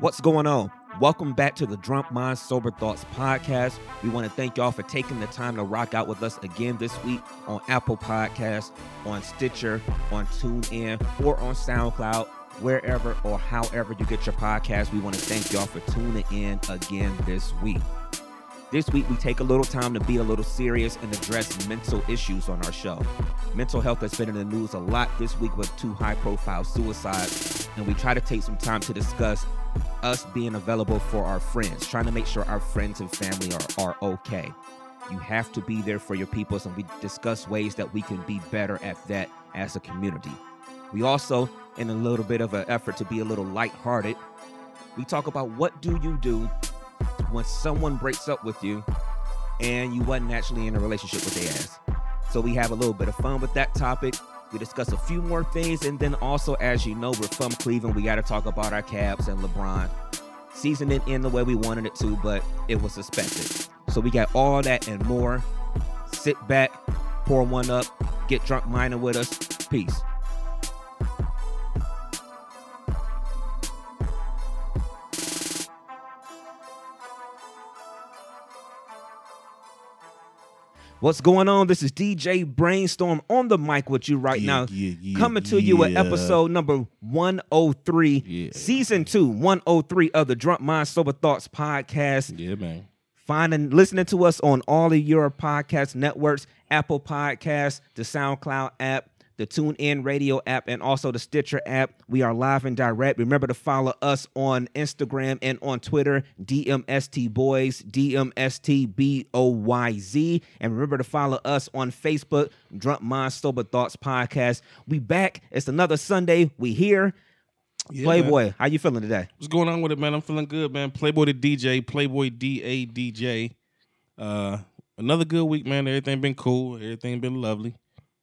What's going on? Welcome back to the Drunk Mind Sober Thoughts podcast. We want to thank y'all for taking the time to rock out with us again this week on Apple Podcasts, on Stitcher, on TuneIn, or on SoundCloud, wherever or however you get your podcast. We want to thank y'all for tuning in again this week. This week, we take a little time to be a little serious and address mental issues on our show. Mental health has been in the news a lot this week with two high profile suicides, and we try to take some time to discuss us being available for our friends, trying to make sure our friends and family are, are okay. You have to be there for your peoples, and we discuss ways that we can be better at that as a community. We also, in a little bit of an effort to be a little lighthearted, we talk about what do you do when someone breaks up with you and you wasn't actually in a relationship with their ass. So we have a little bit of fun with that topic. We discuss a few more things, and then also, as you know, we're from Cleveland. We got to talk about our Cavs and LeBron. Season didn't end the way we wanted it to, but it was suspected. So we got all that and more. Sit back, pour one up, get drunk minding with us. Peace. What's going on? This is DJ Brainstorm on the mic with you right Yeah, now. yeah, yeah, coming to you with episode number 103, Yeah. season 2, 103 of the Drunk Mind Sober Thoughts podcast. Yeah, man. Finding listening to us on all of your podcast networks, Apple Podcasts, the SoundCloud app, the TuneIn Radio app, and also the Stitcher app. We are live and direct. Remember to follow us on Instagram and on Twitter, DMST Boys, DMSTBOYZ. And remember to follow us on Facebook, Drunk Mind Sober Thoughts Podcast. We back. It's another Sunday. We here. Yeah, Playboy, man. how you feeling today? What's going on with it, man? I'm feeling good, man. Playboy the DJ, Playboy D A DJ. Uh, another good week, man. Everything been cool. Everything been lovely.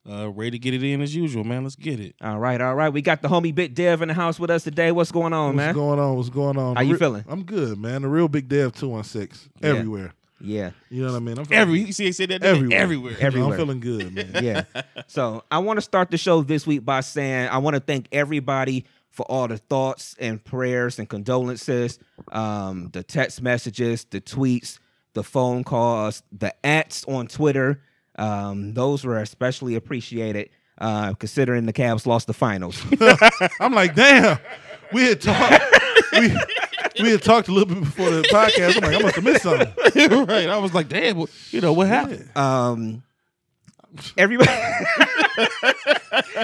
Uh, ready to get it in as usual, man. Let's get it. All right, all right. We got the homie Big Dev in the house with us today. What's going on, What's man? What's going on? What's going on? How you Re- feeling? I'm good, man. The real big dev two one six Yeah. everywhere. yeah. You know what I mean? I'm feeling- Every you see, he said that didn't everywhere. everywhere. Everywhere. I'm feeling good, man. yeah. So I want to start the show this week by saying I want to thank everybody for all the thoughts and prayers and condolences, um, the text messages, the tweets, the phone calls, the ats on Twitter. Um, those were especially appreciated, uh, considering the Cavs lost the finals. I'm like, damn. We had talked. we, we had talked a little bit before the podcast. I'm like, I must have missed something. right. I was like, damn, what- you know what happened? um, everybody,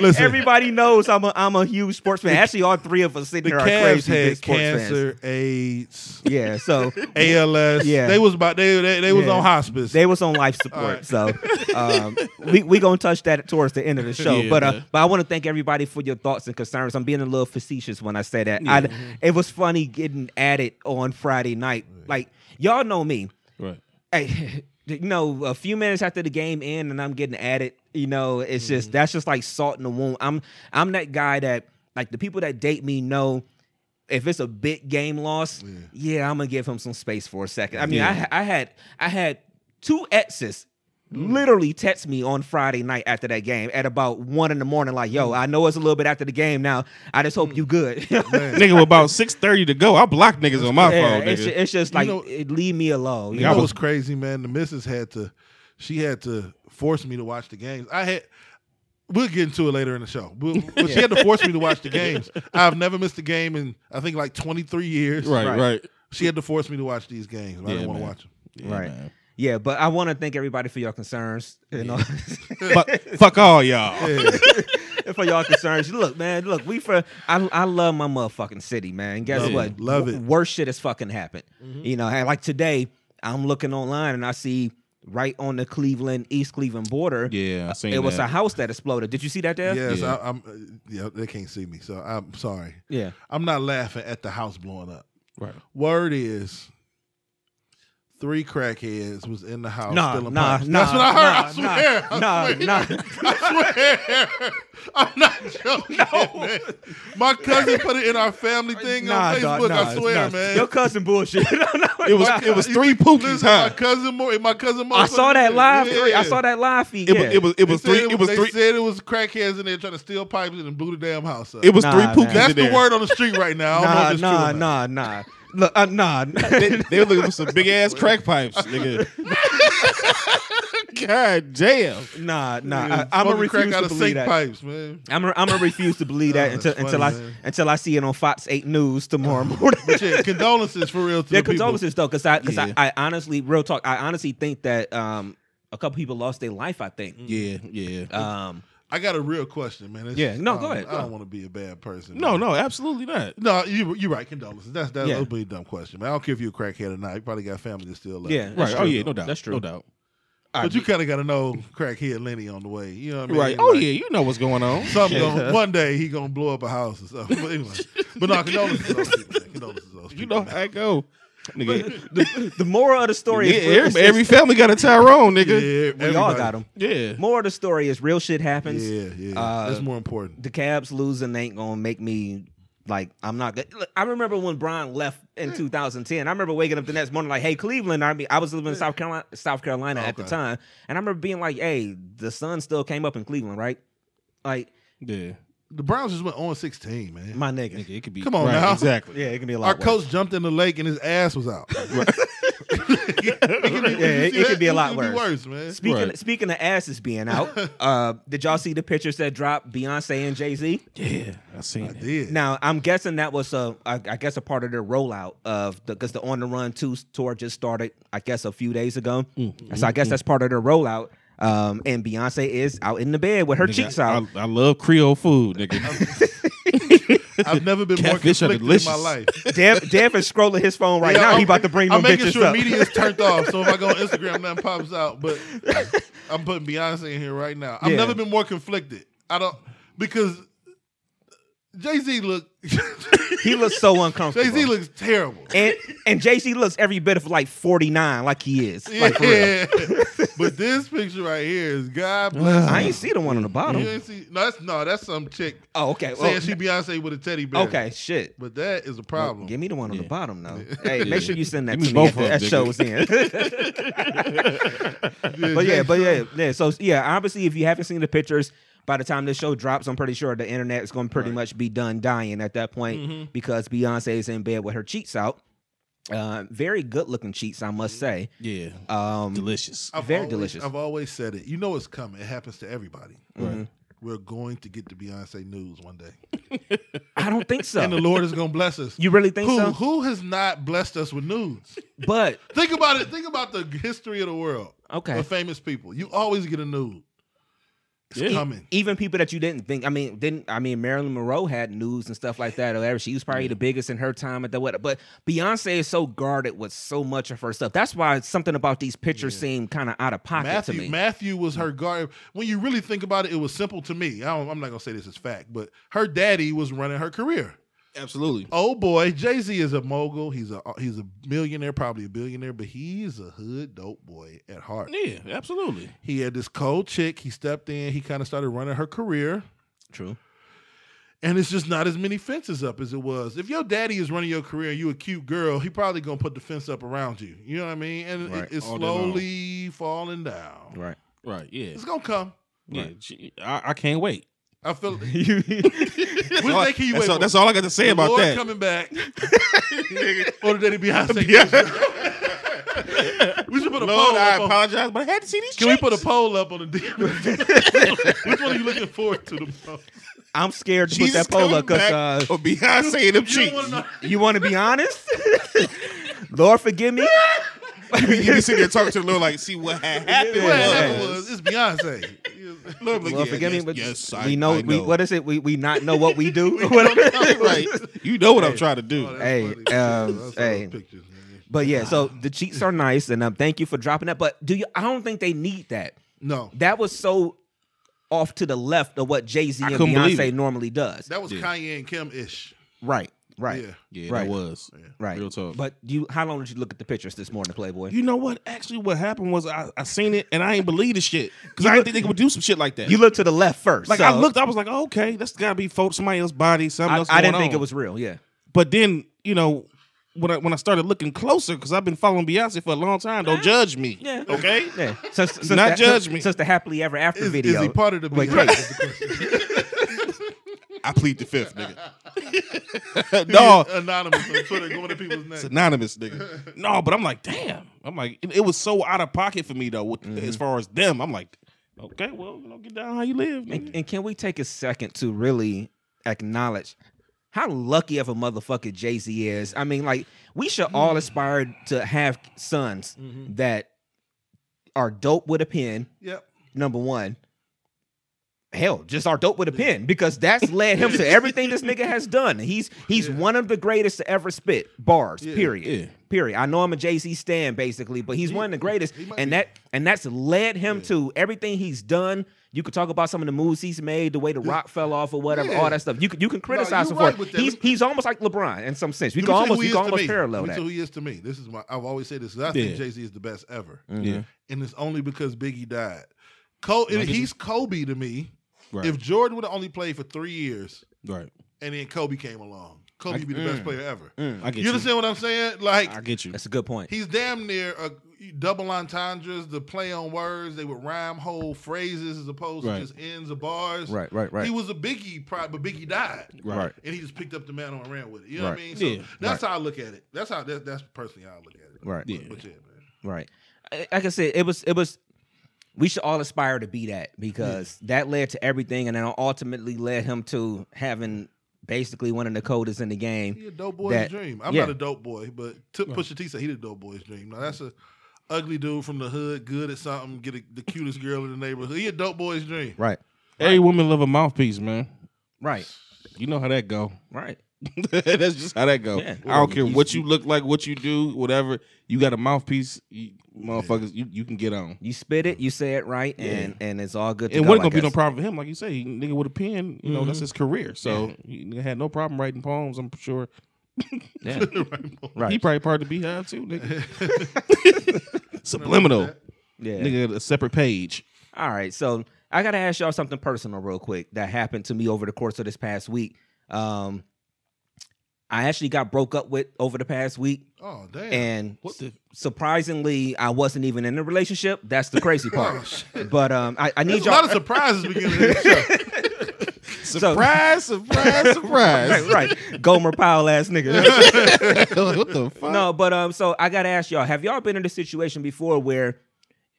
Listen, everybody knows I'm a I'm a huge sports fan. Actually, all three of us sitting the here are Cavs crazy big had sports fans. cancer, AIDS, Yeah, so ALS. Yeah. They was about they they, they was Yeah. on hospice. They was on life support, so um, we we gonna touch that towards the end of the show. Yeah, but uh, but I want to thank everybody for your thoughts and concerns. I'm being a little facetious when I say that. Yeah. I, it was funny getting at it on Friday night. Like y'all know me. Right. Hey, you know, a few minutes after the game end, and I'm getting at it. You know, it's just mm-hmm. that's just like salt in the wound. I'm I'm that guy that like the people that date me know. If it's a big game loss, yeah, I'm gonna give him some space for a second. I mean, Yeah. I I had I had two exes Mm. literally text me on Friday night after that game at about one in the morning, like, "Yo, mm. I know it's a little bit after the game now. I just hope mm. you good." nigga, with about six thirty to go. I blocked niggas on my Yeah, phone, it's, nigga. ju- it's just like know- it, leave me alone. You You know? know what's crazy, man? The missus had to, she had to force me to watch the games. I had, we'll get into it later in the show. But, but she had to force me to watch the games. I've never missed a game in I think like 23 years. right, Right. right. She had to force me to watch these games. I Yeah, didn't want to watch them. Yeah, Right. man. Yeah, but I want to thank everybody for your concerns. You know, fuck, fuck all y'all. for y'all concerns. Look, man, look, we for I I love my motherfucking city, man. Guess Love it. what? Love W- it. Worst shit has fucking happened. You know, like today, I'm looking online and I see right on the Cleveland East Cleveland border. Yeah, I seen it was a house that exploded. Did you see that there? Yes, Yeah. I, I'm. uh, Yeah, they can't see me, so I'm sorry. Yeah. I'm not laughing at the house blowing up. Right. Word is, three crackheads was in the house Nah, stealing nah, pipes. nah, That's what I heard. I nah, swear. I nah, swear. nah. I swear. I'm not joking. No. man. My cousin put it in our family thing Nah, on dog, Facebook. nah, I swear, nah. man. Your cousin bullshit. No, no, It was it was three pookies, Listen, huh? my cousin Mo, my cousin Mo. I saw that live. Yeah, three. I saw that live feed. It yeah. was it was it was They three. It was they three. said it was crackheads in there trying to steal pipes and blew the damn house up. It was Nah, three man. pookies That's the word on the street right now. I don't know nah, nah, true or not. nah, nah. Look, uh, nah. They, they were looking for some big ass crack pipes, nigga. God damn. Nah, nah. Niggas I, I'm gonna smoking crack refuse out to of believe that. pipes, man. I'm gonna, I'm gonna refuse to believe Nah, that until that's until funny, I man. until I see it on Fox Eight News tomorrow morning. But yeah, condolences for real to Yeah, the people. condolences though, because I because Yeah. I, I honestly, real talk, I honestly think that um a couple people lost their life. I think. Yeah, yeah. Um, I got a real question, man. It's- Yeah, no, I go don't- ahead, I don't want to be a bad person. No, man. no, absolutely not. No, you you're right. Condolences. That's that's Yeah. a pretty dumb question, man. I don't care if you're a crackhead or not. You probably got family that still love. Yeah, you. That's right. Oh true. yeah, no doubt. That's true. No doubt. but you kind of got to know crackhead Lenny on the way. You know what I mean? Right. Oh Like, yeah, you know what's going on. Something gonna, one day he gonna blow up a house or something. But anyway, but no condolences to those people. Man. Condolences those people. You know man. how it go. Nigga. the, the moral of the story Yeah, is real- every, every family got a Tyrone, nigga. Yeah, we all everybody. got them. Yeah. Moral of the story is real shit happens. Yeah, yeah. Uh, That's more important. The Cavs losing ain't gonna make me like I'm not. Good. I remember when Bron left in 2010. I remember waking up the next morning like, "Hey, Cleveland." I mean, I was living in South Carolina, South Carolina at the Okay. time, and I remember being like, "Hey, the sun still came up in Cleveland, right?" Like Yeah. The Browns just went on 16, man. my nigga. Nigga, it could be. Come on right, now. Exactly. Yeah, it can be a lot. Our worse. coach jumped in the lake and his ass was out. it could be, Yeah, it- it could be a lot worse. worse, man. Speaking Right. speaking of asses being out, uh, did y'all see the pictures that dropped Beyonce and Jay Z? Yeah. I seen I it. did. Now I'm guessing that was a, I I guess a part of their rollout of because the On the Run Two tour just started, I guess a few days ago. So I guess that's part of their rollout. Um, and Beyonce is out in the bed with her Nigga, cheeks out. I love Creole food, nigga. I've never been more conflicted in my life. Dev, Dev is scrolling his phone right Yeah, now. I'm- he about to bring me up. I'm them making bitches sure up. media is turned off. So if I go on Instagram, nothing pops out. But I'm putting Beyonce in here right now. I've Yeah. never been more conflicted. I don't because Jay Z look he looks so uncomfortable. Jay Z looks terrible. and and Jay Z looks every bit of like 49, like he is. Yeah, Like for real. but this picture right here is God bless. I ain't see the one on the bottom. You ain't see? No, that's no, that's some chick Oh, okay. saying Well, she Beyonce with a teddy bear. okay, shit. but that is a problem. Give me the one on the bottom though. Hey, make sure you send that to me me both after of them, that shows in. But yeah, but yeah, yeah. So yeah, obviously, if you haven't seen the pictures, by the time this show drops, I'm pretty sure the internet is going to pretty Right. much be done dying at that point Mhm. because Beyonce is in bed with her cheeks out. Uh, very good looking cheeks, I must say. Yeah. Um, Delicious. I've very always- delicious. I've always said it. You know it's coming. It happens to everybody. Mhm. We're going to get the Beyonce news one day, I don't think so. and the Lord is going to bless us. you really think who so? who has not blessed us with news? But Think about it. Think about the history of the world. okay, Of famous people. You always get a news. It's Yeah. coming. even people that you didn't think. I mean, didn't I mean Marilyn Monroe had news and stuff like that. Or whatever. She was probably the biggest in her time at the what. But Beyonce is so guarded with so much of her stuff. That's why something about these pictures seem kind of out of pocket Mathew, to me. Mathew was her guard. When you really think about it, it was simple to me. I don't, I'm not gonna say this is fact, but her daddy was running her career. Absolutely. Oh boy, Jay Z is a mogul. He's a he's a millionaire, probably a billionaire, but he's a hood dope boy at heart. Yeah, absolutely. He had this cold chick. He stepped in. He kind of started running her career, True. and it's just not as many fences up as it was. If your daddy is running your career and you a cute girl, he probably gonna put the fence up around you. You know what I mean? And Right. it, it's All slowly falling down. Right. Right. Yeah. It's gonna come. Yeah. Gee, I, I can't wait. I feel. You- Which all, day can you that's, wait all, that's all I got to say The about Lord that. coming back. or the Daddy Beyonce. we should put a Lord, poll I up on, apologize, but I had to see these. Can we put a poll up on the DM? Which one are you looking forward to the most? I'm scared to Jesus put that poll up because back uh, or Beyonce and them You cheeks. want to you want to be honest. Lord, forgive me. You be, you be sitting there talking to the Lord like, see what had happened. What happened was it's Beyonce. Lord, like, Lord, yeah, forgive yes, me, but yes, I, we know, I we what is it? We we not know what we do. right. You know what I'm trying to do. Oh, Hey, um, I saw those hey. pictures. But yeah, so the cheats are nice, and um, thank you for dropping that. But do you? I don't think they need that. No, That was so off to the left of what Jay Z and Beyonce normally does. that was Yeah. Kanye and Kim ish. Right. Right. Yeah. Yeah, Right. that was. Right. Real talk. But you, how long did you look at the pictures this morning, Playboy? You know what? Actually, what happened was I, I seen it and I ain't believe the shit because I didn't think they would do some shit like that. You looked to the left first. like so I looked, I was like, oh, okay, that's got to be folks, somebody else's body, something I, else. I didn't going think it was real. Yeah. But then you know when I when I started looking closer because I've been following Beyonce for a long time. Don't judge me. Yeah. Okay. Yeah. Since, since Not the, judge since, me. Since the happily ever after Is, video. is he part of the Wait, behind? wait. Is the question. I plead the fifth, nigga. No, anonymous on Twitter going to people's it's names. anonymous, nigga. No, but I'm like, damn. I'm like, it, it was so out of pocket for me though. With, Mm-hmm. As far as them, I'm like, okay, well, you know, get down how you live. And, and can we take a second to really acknowledge how lucky of a motherfucker Jay Z is? I mean, like, we should all aspire to have sons that are dope with a pen, Yep. number one. Hell, just are dope with a pen because that's led him to everything this nigga has done. He's he's one of the greatest to ever spit bars. Yeah. Period. Yeah. Period. I know I'm a Jay Z stan basically, but he's one of the greatest, and be. that and that's led him to everything he's done. You could talk about some of the moves he's made, the way the rock fell off or whatever, Yeah. all that stuff. You can you can criticize you him for right it. He's he's almost like LeBron in some sense. We can me you almost we can almost me. parallel that. tell who he is to me. This is my. I've always said this. 'cause I think Jay Z is the best ever, Yeah. and it's only because Biggie died. Cole, Like, he's Kobe to me. Right. If Jordan would have only played for three years, right. and then Kobe came along, Kobe would be the best mm, player ever. Mm, I get You you. understand what I'm saying? Like I get you. That's a good point. He's damn near a double entendres, the play on words. They would rhyme whole phrases as opposed Right. to just ends of bars. Right, right, right. He was a Biggie, pri- but Biggie died. Right. And he just picked up the mantle and ran with it. You know what I mean? So Yeah. that's how I look at it. That's how that, that's personally how I look at it. Right. Yeah. But yeah, man. Right. Like I said, it was it was we should all aspire to be that because that led to everything and then ultimately led him to having basically one of the coldest in the game. He a dope boy's That- dream. I'm yeah. not a dope boy, but t- Pusha T said he the dope boy's dream. Now that's a ugly dude from the hood, good at something, get a, the cutest girl in the neighborhood. He a dope boy's dream. Right. Every woman love a mouthpiece, man. Right. You know how that go. Right. That's just how that go. Yeah. I don't care what you look like, what you do, whatever. You got a mouthpiece, you, motherfuckers. You, you can get on. You spit it, you say it right, and and it's all good to And go. wasn't gonna be no guess. problem for him, like you say. He, nigga with a pen, you know, Mm-hmm. that's his career. So he had no problem writing poems. I'm sure. Yeah. Right. He probably part of the BeyHive too, nigga. Subliminal, Yeah. nigga, a separate page. All right, so I gotta ask y'all something personal real quick that happened to me over the course of this past week. Um, I actually got broke up with over the past week, Oh damn. and What the? surprisingly, I wasn't even in a relationship. That's the crazy part. but um, I, I need There's y'all. A lot of surprises beginning of. Surprise! surprise! Surprise! right, right. Gomer Pyle ass nigga. what the fuck? no, but um, so I gotta ask y'all: Have y'all been in a situation before where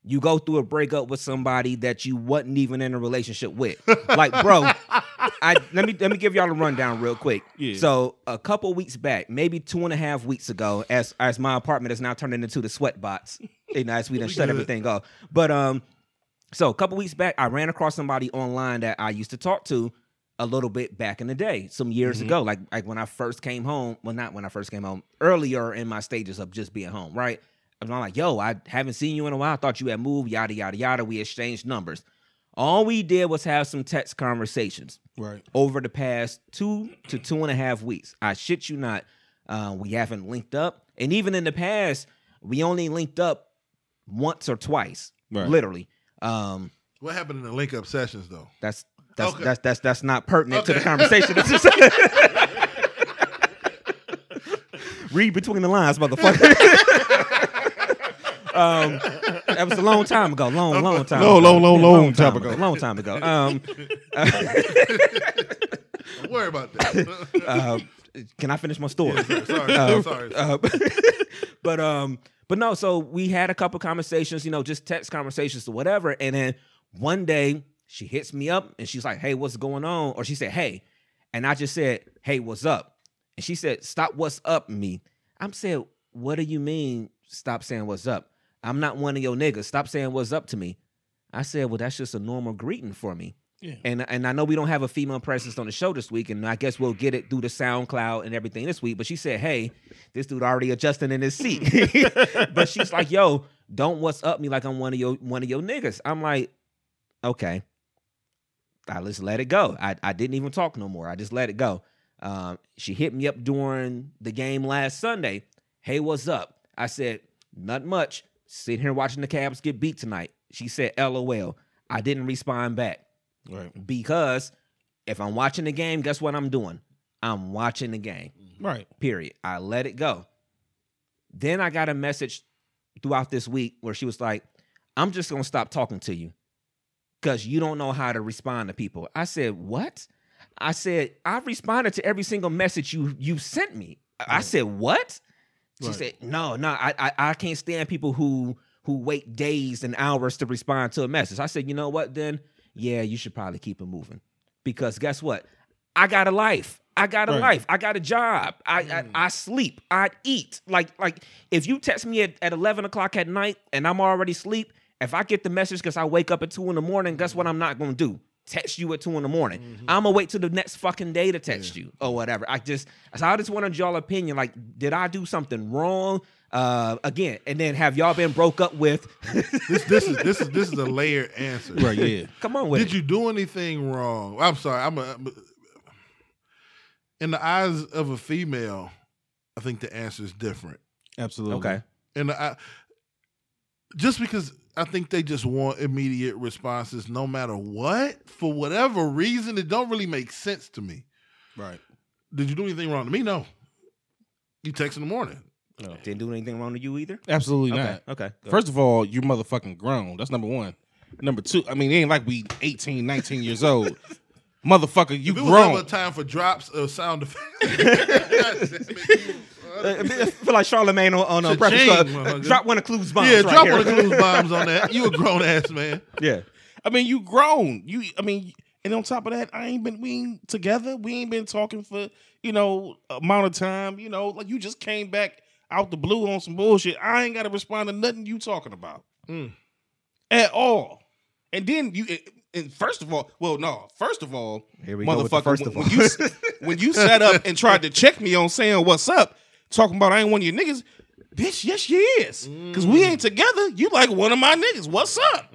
you go through a breakup with somebody that you wasn't even in a relationship with? Like, bro, I let me let me give y'all a rundown real quick. Yeah. So a couple weeks back, maybe two and a half weeks ago, as as my apartment is now turning into the sweat box, you know, as we done shut everything off. But um, so a couple weeks back, I ran across somebody online that I used to talk to a little bit back in the day, some years ago, like like when I first came home. Well, not when I first came home, earlier in my stages of just being home, right? And I'm like, yo, I haven't seen you in a while. I thought you had moved, yada yada yada. We exchanged numbers. All we did was have some text conversations Right. over the past two to two and a half weeks. I shit you not. Uh, we haven't linked up, and even in the past, we only linked up once or twice, Right. literally. Um, What happened in the link up sessions though? that's that's Okay. that's that's that's not pertinent to the conversation. Read between the lines, motherfucker. um, that was a long time ago. Long, long time. No, ago. long, long, Yeah, long time ago. Long time ago. Um, Don't worry about that. uh, can I finish my story? sorry, Uh, sorry. uh, but um, but no. So we had a couple conversations, you know, just text conversations or whatever. And then one day she hits me up and she's like, "Hey, what's going on?" Or she said, "Hey," and I just said, "Hey, what's up?" And she said, "Stop, what's up, me." I'm saying, "What do you mean? Stop saying what's up? I'm not one of your niggas. Stop saying what's up to me." I said, "Well, that's just a normal greeting for me." Yeah. And and I know we don't have a female presence on the show this week, and I guess we'll get it through the SoundCloud and everything this week. But she said, "Hey, this dude already adjusting in his seat." but she's like, "Yo, don't what's up me like I'm one of your one of your niggas." I'm like, "Okay, I just let it go. I I didn't even talk no more. I just let it go." Um, she hit me up during the game last Sunday. Hey, what's up? I said, not much. Sitting here watching the Cavs get beat tonight. She said, LOL. I didn't respond back Right. because if I'm watching the game, guess what I'm doing? I'm watching the game. Right. Period. I let it go. Then I got a message throughout this week where she was like, I'm just going to stop talking to you because you don't know how to respond to people. I said, What? I said, I've responded to every single message you you sent me. I said, What? She Right. said, No, no, I, I I can't stand people who who wait days and hours to respond to a message. I said, you know what, then? Yeah, you should probably keep it moving. Because guess what? I got a life. I got a Right. life. I got a job. I, I mm. I sleep. I eat. Like like if you text me at, at eleven o'clock at night and I'm already asleep, if I get the message because I wake up at two in the morning, guess what I'm not gonna do? Text you at two in the morning. I'm gonna wait till the next fucking day to text you or whatever. I just so I just wanted y'all opinion. Like, did I do something wrong? Uh again, and then have y'all been broke up with? This this is this is this is a layered answer. Right. Yeah. Come on with Did it. you do anything wrong? I'm sorry. I'm, a, I'm a- in the eyes of a female. I think the answer is different. Absolutely. Okay. And I, just because I think they just want immediate responses, no matter what, for whatever reason, it don't really make sense to me. Right. Did you do anything wrong to me? No. You text in the morning. No. Didn't do anything wrong to you either? Absolutely Okay. not. Okay. Go. First of all, you motherfucking grown. That's number one. Number two, I mean, it ain't like we 18, 19 years old. Motherfucker, you if it was ever a time for drops of sound effects, I feel like Charlemagne on, on uh, Cha-ching, Breakfast Club. motherfucker. Drop one of Clues bombs. yeah, right drop here. one of Clues bombs on that. You a grown ass man. Yeah. I mean, you grown. You, I mean, and on top of that, I ain't been we ain't together. We ain't been talking for you know amount of time. You know, like you just came back out the blue on some bullshit. I ain't got to respond to nothing you talking about Mm. at all. And then you, and first of all, well, no, first of all, Here we go with the motherfucker, first when, of all. when you when you sat up and tried to check me on saying what's up, talking about I ain't one of your niggas. Bitch, yes, she is. Because we ain't together. You like one of my niggas. What's up?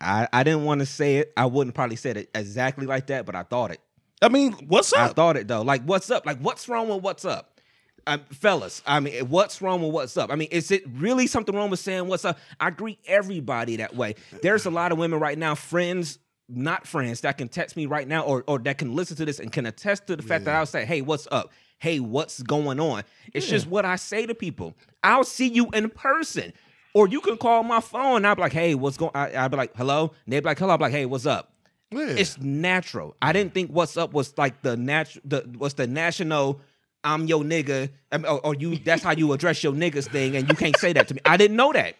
I, I didn't want to say it. I wouldn't probably said it exactly like that, but I thought it. I mean, what's up? I up? thought it though. Like, what's up? Like, what's wrong with what's up? Um, fellas, I mean, what's wrong with what's up? I mean, is it really something wrong with saying what's up? I greet everybody that way. There's a lot of women right now, friends, not friends, that can text me right now or, or that can listen to this and can attest to the fact that I'll say, hey, what's up? Hey, what's going on? It's just what I say to people. I'll see you in person. Or you can call my phone and I'll be like, hey, what's going on? I'll be like, hello? And they'll be like, hello. I'll be like, hey, what's up? Yeah. It's natural. I didn't think what's up was like the natural. The what's the national? I'm your nigga, or, or you. That's how you address your niggas thing, and you can't say that to me. I didn't know that.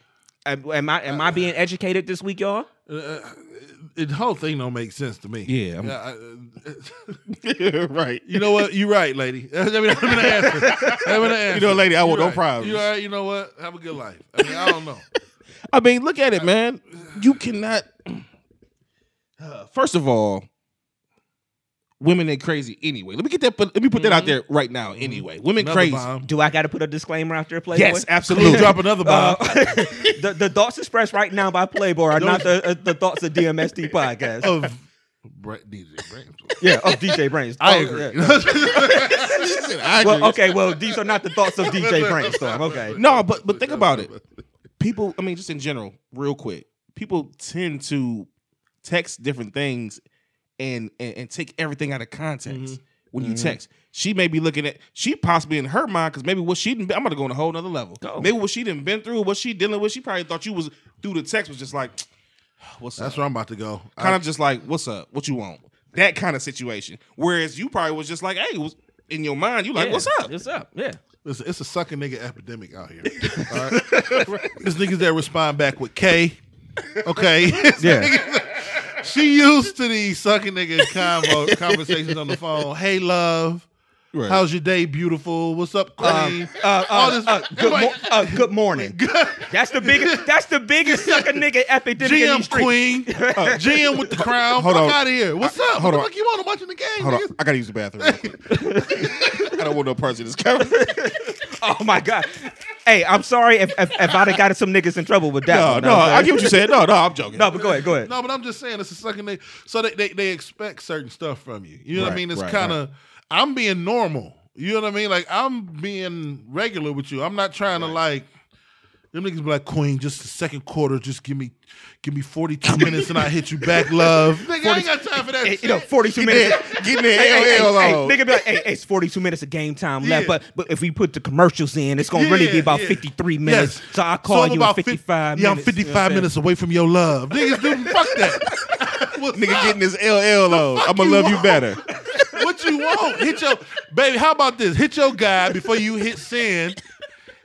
Am, am I am I being educated this week, y'all? Uh, the whole thing don't make sense to me. Yeah, uh, right. you know what? You're right, lady. I mean, I'm gonna answer. I'm gonna answer. You know, lady, I want no right. problems. You right? You know what? Have a good life. I mean, I don't know. I mean, look at it, man. You cannot. Uh, first of all, women ain't crazy anyway. Let me get that. Let me put that out there right now. Anyway, women Another crazy. bomb. Do I got to put a disclaimer out there, Playboy? Yes, absolutely. drop another bomb. Uh, the the thoughts expressed right now by Playboy are not the uh, the thoughts of DMST podcast. of Bra- DJ Brainstorm. Yeah, of DJ Brains. I Oh, agree. yeah. Listen, I agree. Well, okay. Well, these are not the thoughts of DJ Brainstorm. Okay. No, but but think about it. People, I mean, just in general, real quick, people tend to text different things and and, and take everything out of context mm-hmm. when you mm-hmm. text. She may be looking at she possibly in her mind because maybe what she didn't. I'm gonna go on a whole nother level. Go. Maybe what she didn't been through, what she dealing with. She probably thought you was through the text was just like, what's That's up? where I'm about to go. Kind I- of just like, what's up? What you want? That kind of situation. Whereas you probably was just like, hey, was in your mind, you like, Yeah. what's up? What's up? Yeah. Listen, it's a sucking nigga epidemic out here. All right? There's niggas that respond back with K. Okay. Yeah. she used to these sucking nigga convo conversations on the phone. Hey, love. Right. How's your day, beautiful? What's up, queen? Uh, All uh, this- uh, good, like- mo- uh, good morning. That's the biggest. That's the biggest sucker nigga epidemic in these GM queen, uh, GM with the crown. Hold Fuck on. out of here. What's up? hold what the on. fuck you want? I'm watching the game. Hold on. I gotta use the bathroom. I don't want no parts of this conversation. Oh my god. Hey, I'm sorry if if, if I'd have got some niggas in trouble with that. No, one, no, I'm get what you said. No, no, I'm joking. No, but go ahead. Go ahead. No, but I'm just saying it's a second nigga. So they, they they expect certain stuff from you. You know what I mean? It's right, kind of. I'm being normal. You know what I mean? Like I'm being regular with you. I'm not trying to like them niggas be like Queen. Just the second quarter. Just give me, give me 42 minutes and I hit you back, love. Nigga, I ain't got time for that. Hey, shit. you know, 42 Get minutes. that- getting the Hey, hey, LL hey, hey, oh. nigga be like, hey, hey, it's 42 minutes of game time left, Yeah. but but if we put the commercials in, it's gonna really be about yeah. 53 minutes. Yes. So I'll So call I'm you in about fif- 55 Yeah, I'm minutes. you know 55 what I'm saying? minutes away from your love. Niggas, dude, fuck that. What's Nigga up? getting his LL on. I'ma you love you better. what you want? Hit your baby. How about this? Hit your guy before you hit send.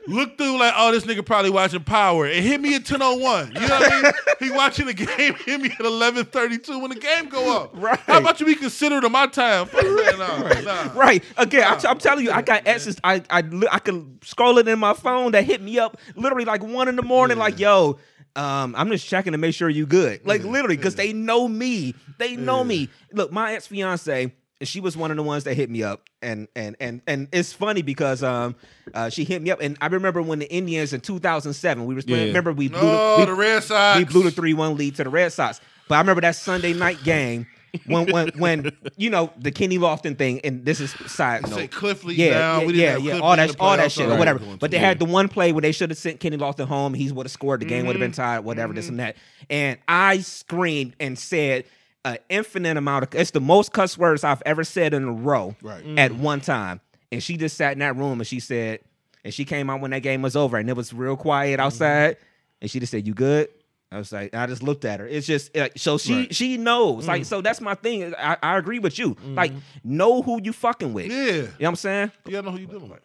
Look through like, oh, this nigga probably watching Power, It hit me at ten oh one. You know what I mean? He watching the game. Hit me at eleven thirty two when the game go up. Right. How about you be considerate of my time? That, nah, nah. Right. Again, I, am telling you, I got access. I I I can scroll it in my phone that hit me up literally like one in the morning. Like, yo, um, I'm just checking to make sure you good. Like literally, because they know me. They know me. Look, my ex fiance. She was one of the ones that hit me up, and and and and it's funny because um uh, she hit me up, and I remember when the Indians in 2007 we were Yeah. remember we blew Oh, the, the Red Sox. we blew the three one lead to the Red Sox. But I remember that Sunday night game when when when you know the Kenny Lofton thing, and this is side Say note. Cliff Lee Yeah, down. yeah, yeah, yeah, all that, the all that shit, Right. or whatever. But to- they had the one play where they should have sent Kenny Lofton home. He would have scored. The game would have been tied. Whatever, this and that. And I screamed and said an infinite amount of. It's the most cuss words I've ever said in a row Right. at mm. one time. And she just sat in that room and she said, and she came out when that game was over and it was real quiet mm-hmm. outside. And she just said, "You good?" I was like, I just looked at her. It's just like, so she Right. she knows. Like, mm. so that's my thing. I, I agree with you. Mm-hmm. Like, know who you fucking with. Yeah, You know what I'm saying? you gotta know who you dealing with.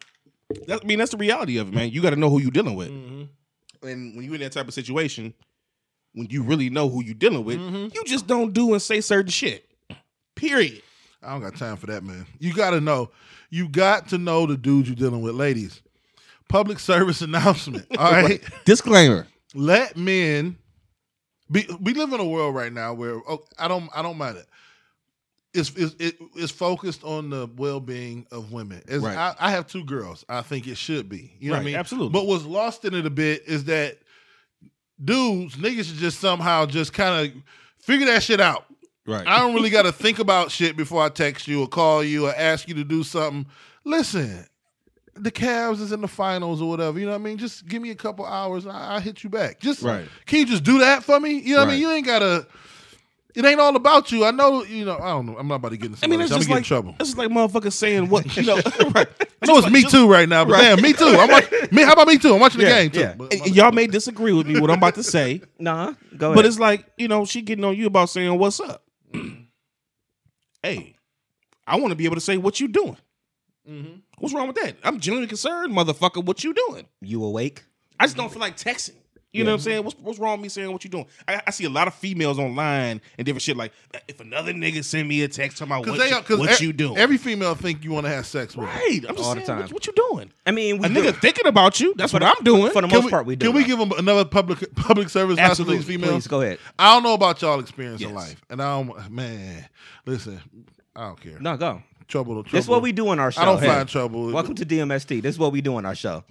That, I mean, that's the reality of it, man. You got to know who you're dealing with. Mm-hmm. And when you're in that type of situation, when you really know who you're dealing with, Mm-hmm. you just don't do and say certain shit. Period. I don't got time for that, man. You got to know. You got to know the dude you're dealing with, ladies. Public service announcement. All right, Disclaimer. let men. Be, we live in a world right now where oh, I don't I don't mind it. It's, it's, it, it's focused on the well being of women. Right. I, I have two girls. I think it should be. You know what I mean? absolutely. But what's lost in it a bit is that dudes, niggas should just somehow just kind of figure that shit out. Right. I don't really got to think about shit before I text you or call you or ask you to do something. Listen, the Cavs is in the finals or whatever. You know what I mean? Just give me a couple hours and I, I'll hit you back. Just Right. can you just do that for me? You know what I mean? You ain't gotta. It ain't all about you. I know. You know. I don't know. I'm not about to get into. I mean, I'm it's just like in trouble. It's just like motherfuckers saying what you know. right. I know it's me too right now, but damn, me too. I'm watching. Me, how about me too? I'm watching the Yeah, game too. yeah. But- And y'all may disagree with me what I'm about to say, Nah, go ahead. but it's like you know she getting on you about saying what's up. hey, I want to be able to say what you doing. Mm-hmm. What's wrong with that? I'm genuinely concerned, motherfucker. What you doing? you awake? I just don't feel like texting. You know what I'm saying? What's, what's wrong with me saying what you doing? I, I see a lot of females online and different shit like, if another nigga send me a text talking about Cause what, they, you, what e- you doing. Every female think you want to have sex with. them. right. I'm just All the saying, time. What, what you doing? I mean, we A do. nigga thinking about you. That's what I'm doing. for the most we, part, we do. can we give them another public public service announcement to these females? Please go ahead. I don't know about y'all experience in life, and I don't. Man, listen, I don't care. No, go. Trouble, trouble. This is what we do on our show. I don't Hey, find trouble. Welcome to DMST. This is what we do on our show.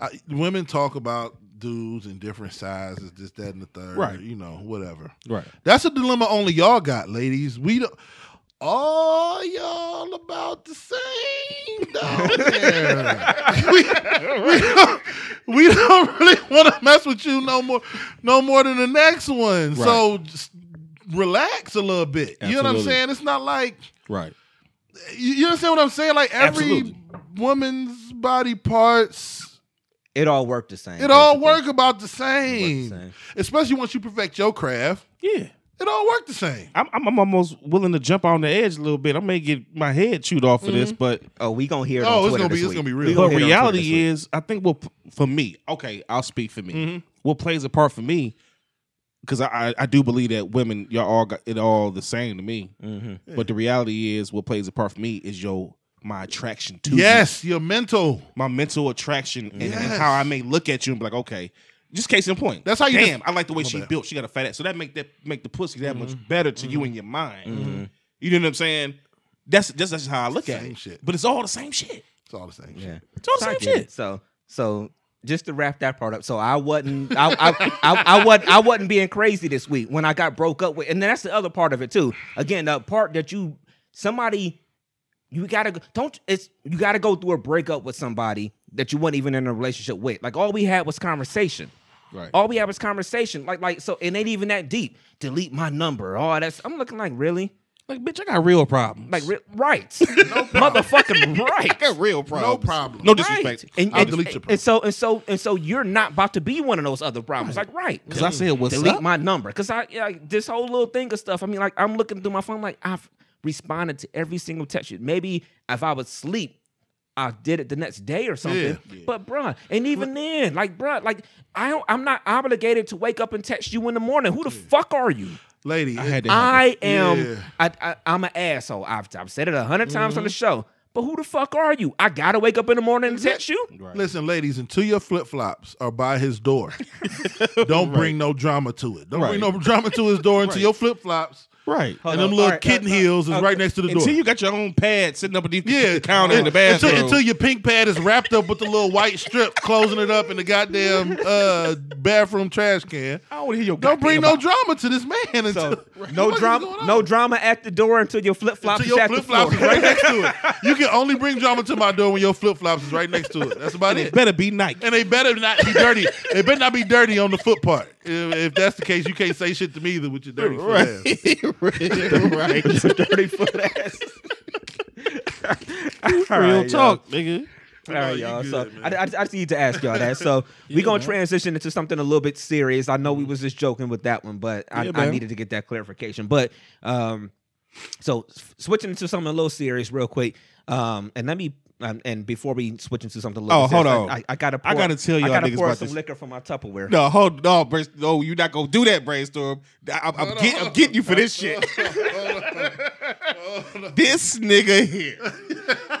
I, women talk about dudes in different sizes, this, that, and the third. Right. You know, whatever. Right. That's a dilemma only y'all got, ladies. We don't. All y'all about the same down there. we, we, don't, we don't really want to mess with you no more, no more than the next one. So just relax a little bit. You know what I'm saying? It's not like Right. you, you understand what I'm saying. Like every Absolutely. woman's body parts, It all worked the same. it all basically. work about the It same. the same. Especially once you perfect your craft, Yeah. it all work the same. I'm, I'm, I'm almost willing to jump on the edge a little bit. I may get my head chewed off for this, but Oh, we gonna hear it. Oh, on it's gonna be- this it's week. gonna be real. gonna but hit it on Twitter this reality is, I think what for me, okay, I'll speak for me. What plays a part for me, because I, I I do believe that women, y'all all got it all the same to me. Mm-hmm. But the reality is, what plays a part for me is your my attraction to you. Yes, your mental. my mental attraction and, and Yes. how I may look at you and be like, okay, just case in point. That's how you Damn, just- I like the way she bad. built. She got a fat ass, so that make that make the pussy that Mm-hmm. much better to you in your mind. You know what I'm saying? That's that's, that's how I look at it. shit. But it's all the same shit. It's all the same. Yeah, It's all the So I same get it. shit. So, so just to wrap that part up. So I wasn't, I, I, I, I wasn't, I wasn't being crazy this week when I got broke up with, and then that's the other part of it too. Again, the part that you, somebody you gotta go- don't it's you gotta go through a breakup with somebody that you weren't even in a relationship with. Like all we had was conversation. Right. All we had was conversation. Like like so it ain't even that deep. Delete my number. All that's I'm looking like really? Like, bitch, I got real problems. Like re- right. Motherfucking right. I got real problems. No problem. No Right. disrespect. And, I'll and- delete your and so and so and so you're not about to be one of those other problems. Like right. Because I said, what's delete up? my number. Cause I yeah, like, this whole little thing of stuff. I mean, like I'm looking through my phone, like I've responded to every single text. Maybe if I was asleep, I did it the next day or something. Yeah. But bruh, and even then, like bruh, like I don't I'm not obligated to wake up and text you in the morning. Who the fuck are you? lady. I had to I am Yeah. I, I I'm an asshole. I've I've said it a 100 times Mm-hmm. on the show. But who the fuck are you? I gotta wake up in the morning and text you. Right. Listen, ladies, until your flip flops are by his door, don't bring no drama to it. Don't bring no drama to his door until Right. your flip flops Right. Hold and them little All right, kitten uh, uh, heels is uh, right next to the door. Until you got your own pad sitting up underneath yeah, the counter in the until, bathroom. until your pink pad is wrapped up with the little white strip, closing it up in the goddamn uh, bathroom trash can. I don't want to hear your Don't bring no drama to this man. Until, So no drama, no drama at the door until your flip flops your flip flops is right next to it. You can only bring drama to my door when your flip flops is right next to it. That's about It it. better be Nike. And they better not be dirty. They better not be dirty on the foot part. If, if that's the case, you can't say shit to me either with your dirty foot ass. right. dirty foot ass. All Real right, y'all. talk, nigga. All right, you y'all. good, so. I, I, I just need to ask y'all that. So we gonna transition into something a little bit serious. I know we was just joking with that one, but I, Yeah, I needed to get that clarification. But um, so s- switching into something a little serious, real quick. Um, and let me. Um, and before we switch into something a little, Oh, hold on. I, I gotta. Pour, I gotta tell y'all I gotta niggas pour about some this. liquor from my Tupperware. No, hold no, brain, no, you're not gonna do that, brainstorm. I, I'm, I'm, get, I'm getting you for this shit. this nigga here.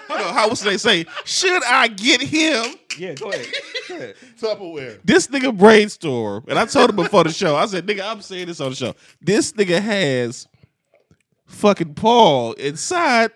Hold on, how was they say? Should I get him? Yeah, go ahead. Go ahead. Tupperware. This nigga brainstorm, and I told him before the show. I said, "Nigga, I'm saying this on the show. This nigga has fucking Paul inside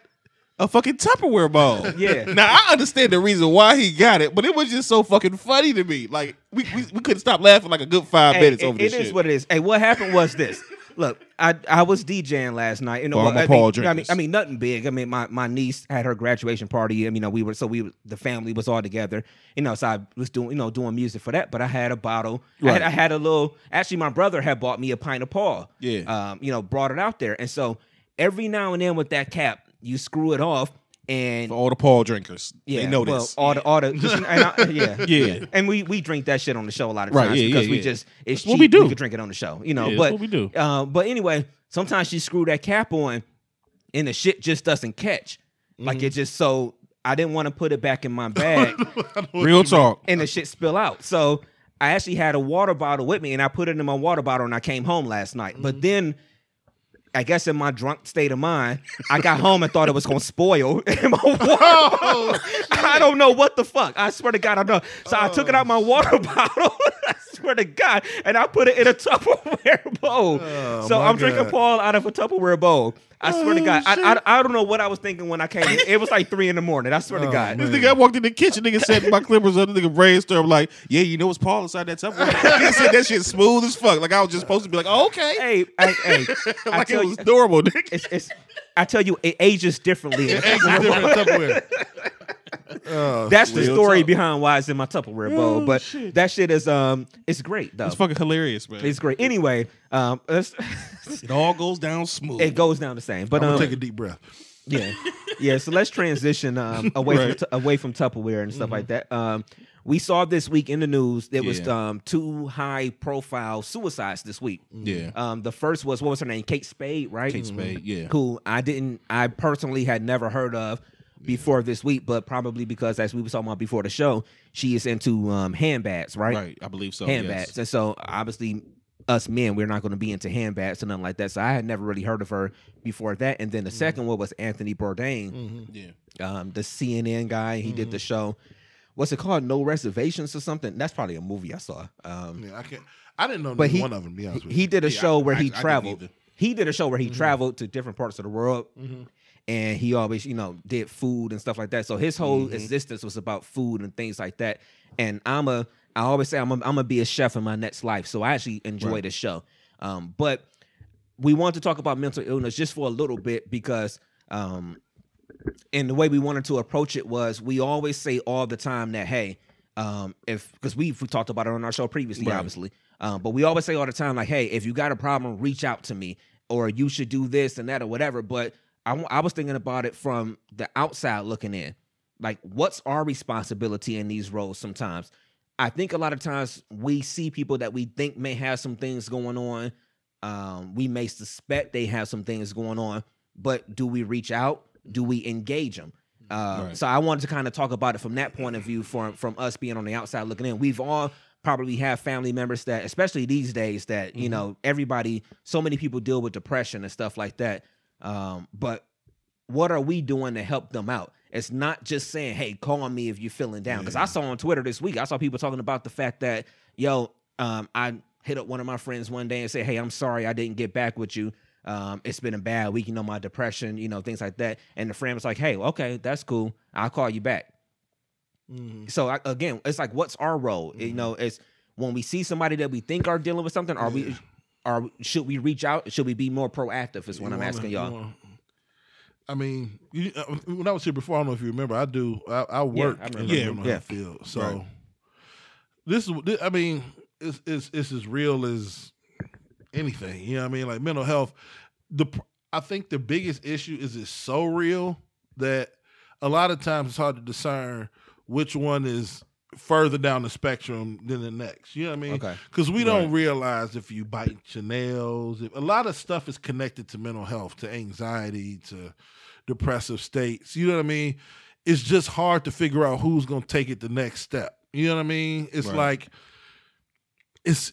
a fucking Tupperware bowl. Yeah. Now I understand the reason why he got it, but it was just so fucking funny to me. Like we we, we couldn't stop laughing like a good five Hey, minutes it- over it this is shit. what it is. Hey, what happened was this. Look, I I was DJing last night. You know, Former I mean, Paul I mean. I mean, nothing big. I mean, my, my niece had her graduation party. I mean, you know, we were so we the family was all together. You know, so I was doing you know doing music for that. But I had a bottle. I, had, Right. I had a little. Actually, my brother had bought me a pint of Paul. Yeah. Um, you know, brought it out there, and so every now and then with that cap, you screw it off, and For all the Paul drinkers, yeah, they know well, this. all the all the just, and I, yeah Yeah. and we we drink that shit on the show a lot of times Right, yeah, because yeah, we yeah. just it's That's what we do. could drink it on the show, you know. But we do. Uh, but anyway, sometimes she screw that cap on, and the shit just doesn't catch. Like Mm-hmm. it just so I didn't want to put it back in my bag Real talk. and the shit spill out. So I actually had a water bottle with me, and I put it in my water bottle, and I came home last night. Mm-hmm. But then. I guess in my drunk state of mind, I got home and thought it was gonna spoil in my water Oh. I don't know what the fuck. I swear to God, I don't know. So I took it out oh, my water bottle. I swear to God, and I put it in a Tupperware bowl. Oh, so I'm drinking Paul out of a Tupperware bowl. I swear to Oh, God, I. I, I don't know what I was thinking when I came. in. It was like three in the morning. I swear to Oh, God. This nigga, I walked in the kitchen, nigga said my clippers up, nigga brainstorm like, yeah, you know it's Paul inside that Tupperware. nigga said that shit smooth as fuck. Like I was just supposed to be like, oh, okay. Hey, hey, hey! I like it tell was you, normal, nigga. it's, it's. I tell you, it ages differently. in a Eggs different Tupperware. Oh, That's the story talk. behind why it's in my Tupperware bowl. Oh, but shit. that shit is um, it's great though. It's fucking hilarious, man. It's great. Anyway, um, it all goes down smooth. it goes down the same. But I'm um, gonna take a deep breath. yeah, yeah. So let's transition um away Right. from away from Tupperware and stuff like that. Um, we saw this week in the news there was um two high profile suicides this week. yeah. Um, the first was what was her name? Kate Spade, right? Kate Spade, yeah. Who I didn't, I personally had never heard of before this week, but probably because as we were talking about before the show, she is into um handbags, right? Right, I believe so. handbags. yes. And so obviously us men, we're not going to be into handbags and nothing like that. So I had never really heard of her before that. And then Mm-hmm. the second one was Anthony Bourdain, Yeah. um, the CNN guy. He Mm-hmm. did the show. What's it called? No reservations or something. That's probably a movie I saw. Um, Yeah, I can't. I didn't know but he one of them. To be honest with he you. did a Yeah, show where I- he I traveled. He did a show where he Mm-hmm. traveled to different parts of the world. And he always, you know, did food and stuff like that. So his whole Mm-hmm. existence was about food and things like that. And I'm a, I always say I'm gonna be a chef in my next life. So I actually enjoy Right. the show. Um, but we want to talk about mental illness just for a little bit because um, and the way we wanted to approach it was we always say all the time that hey, um, if because we've we talked about it on our show previously, Right. obviously, um, but we always say all the time like hey, if you got a problem, reach out to me, or you should do this and that or whatever. But I, w- I was thinking about it from the outside looking in, like what's our responsibility in these roles sometimes. I think a lot of times we see people that we think may have some things going on. Um, we may suspect they have some things going on, but do we reach out? Do we engage them? Uh, Right. So I wanted to kind of talk about it from that point of view, from from us being on the outside looking in. We've all probably have family members that, especially these days, that you know everybody, so many people deal with depression and stuff like that. Um, but what are we doing to help them out? It's not just saying, "Hey, call me if you're feeling down." Because I saw on Twitter this week, I saw people talking about the fact that, yo, um, I hit up one of my friends one day and say, "Hey, I'm sorry I didn't get back with you. Um, it's been a bad week, you know, my depression, you know, things like that." And the friend was like, "Hey, okay, that's cool. I'll call you back." So I, again, it's like, what's our role? You know, it's when we see somebody that we think are dealing with something, are we? Are should we reach out? Should we be more proactive? Is what You I'm wanna- asking you y'all. wanna- I mean, you, uh, when I was here before, I don't know if you remember. I do. I, I work I in remember. the Yeah, mental health field, so Right. this is. This, I mean, it's, it's it's as real as anything. You know what I mean? Like mental health. The I think the biggest issue is it's so real that a lot of times it's hard to discern which one is further down the spectrum than the next. You know what I mean? Okay. Because we don't realize if you bite your nails, if, a lot of stuff is connected to mental health, to anxiety, to depressive states. You know what I mean? It's just hard to figure out who's going to take it the next step. You know what I mean? It's Right. like it's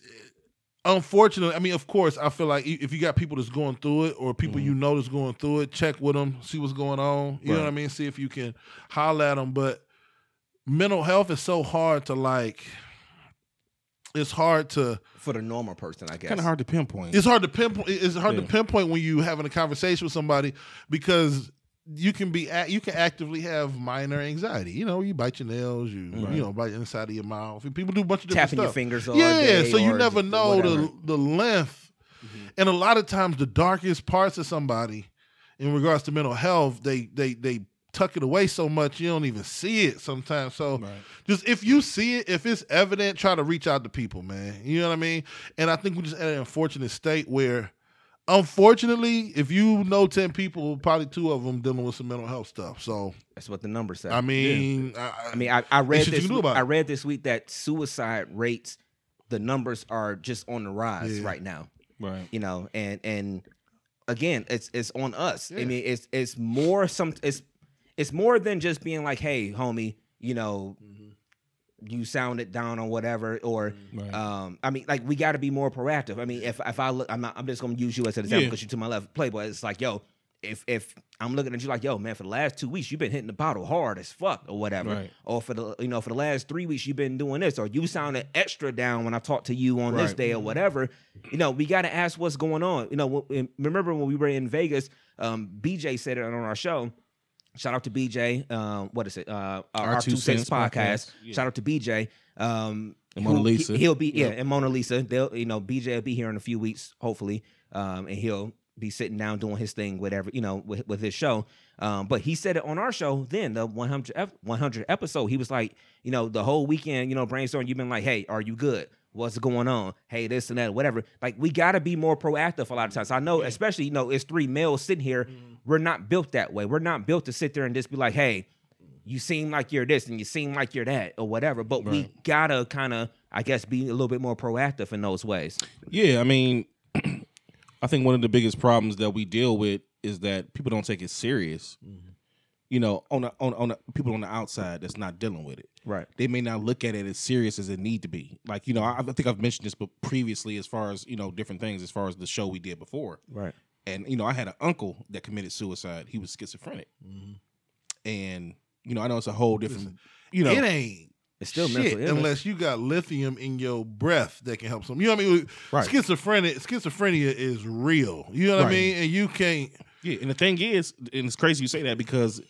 unfortunate. I mean, of course, I feel like if you got people that's going through it or people you mm-hmm. know that's going through it, check with them, see what's going on. You know what I mean? See if you can holler at them. But mental health is so hard to like. It's hard to For the normal person, I guess. Kind of hard to pinpoint. it's hard to pinpoint. It's hard to pinpoint when you having a conversation with somebody because you can be a- you can actively have minor anxiety. You know, you bite your nails, you you mm-hmm. know bite the inside of your mouth. People do a bunch of different Tapping your fingers all yeah, day so you never know whatever. the the length, mm-hmm. and a lot of times the darkest parts of somebody, in regards to mental health, they they they tuck it away so much you don't even see it sometimes. So Right. just if you see it, if it's evident, try to reach out to people, man. You know what I mean? And I think we're just at an unfortunate state where, unfortunately, if you know ten people, probably two of them dealing with some mental health stuff. So That's what the numbers say. I mean, I, I mean, I, I read this. week- I read this week that suicide rates, the numbers are just on the rise Yeah. right now. Right. You know, and and again, it's it's on us. I mean, it's it's more some it's it's more than just being like, hey, homie, you know, you sounded down or whatever, or Right. um, I mean, like we got to be more proactive. I mean, if if I look, I'm not, I'm just gonna use you as an example Yeah. because you're to my left, Playboy. It's like, yo, if if I'm looking at you like, yo, man, for the last two weeks you've been hitting the bottle hard as fuck or whatever, Right. or for the you know for the last three weeks you've been doing this, or you sounded extra down when I talked to you on this Right. day or whatever. You know, we got to ask what's going on. You know, remember when we were in Vegas, um, BJ said it on our show. Shout out to BJ. Um, what is it? Uh, our, Two Two Cents podcast. podcast. Yeah. Shout out to BJ. Um, And Mona Lisa. He, will be yeah, Yep. and Mona Lisa. They'll you know BJ will be here in a few weeks, hopefully, um, and he'll be sitting down doing his thing, whatever you know, with, with his show. Um, but he said it on our show then, the 100 100 episode. He was like, you know, the whole weekend, you know, brainstorm. You've been like, hey, are you good? What's going on? Hey, this and that, whatever. Like we got to be more proactive a lot of times. I know, especially you know, it's three males sitting here. We're not built that way. We're not built to sit there and just be like, hey, you seem like you're this and you seem like you're that or whatever. But we gotta kind of, I guess, be a little bit more proactive in those ways. Yeah, I mean, I think one of the biggest problems that we deal with is that people don't take it serious. Mm-hmm. You know, on the, on on the, people on the outside that's not dealing with it. Right. They may not look at it as serious as it need to be. Like you know, I, I think I've mentioned this, but previously, as far as you know, different things, as far as the show we did before. Right. And you know, I had an uncle that committed suicide. He was schizophrenic, and you know, I know it's a whole different. You know, it ain't It's still shit mental illness. unless you got lithium in your breath that can help some. You know what I mean? Right. Schizophrenia, schizophrenia is real. You know what I mean? And you can't. Yeah, and the thing is, and it's crazy you say that because,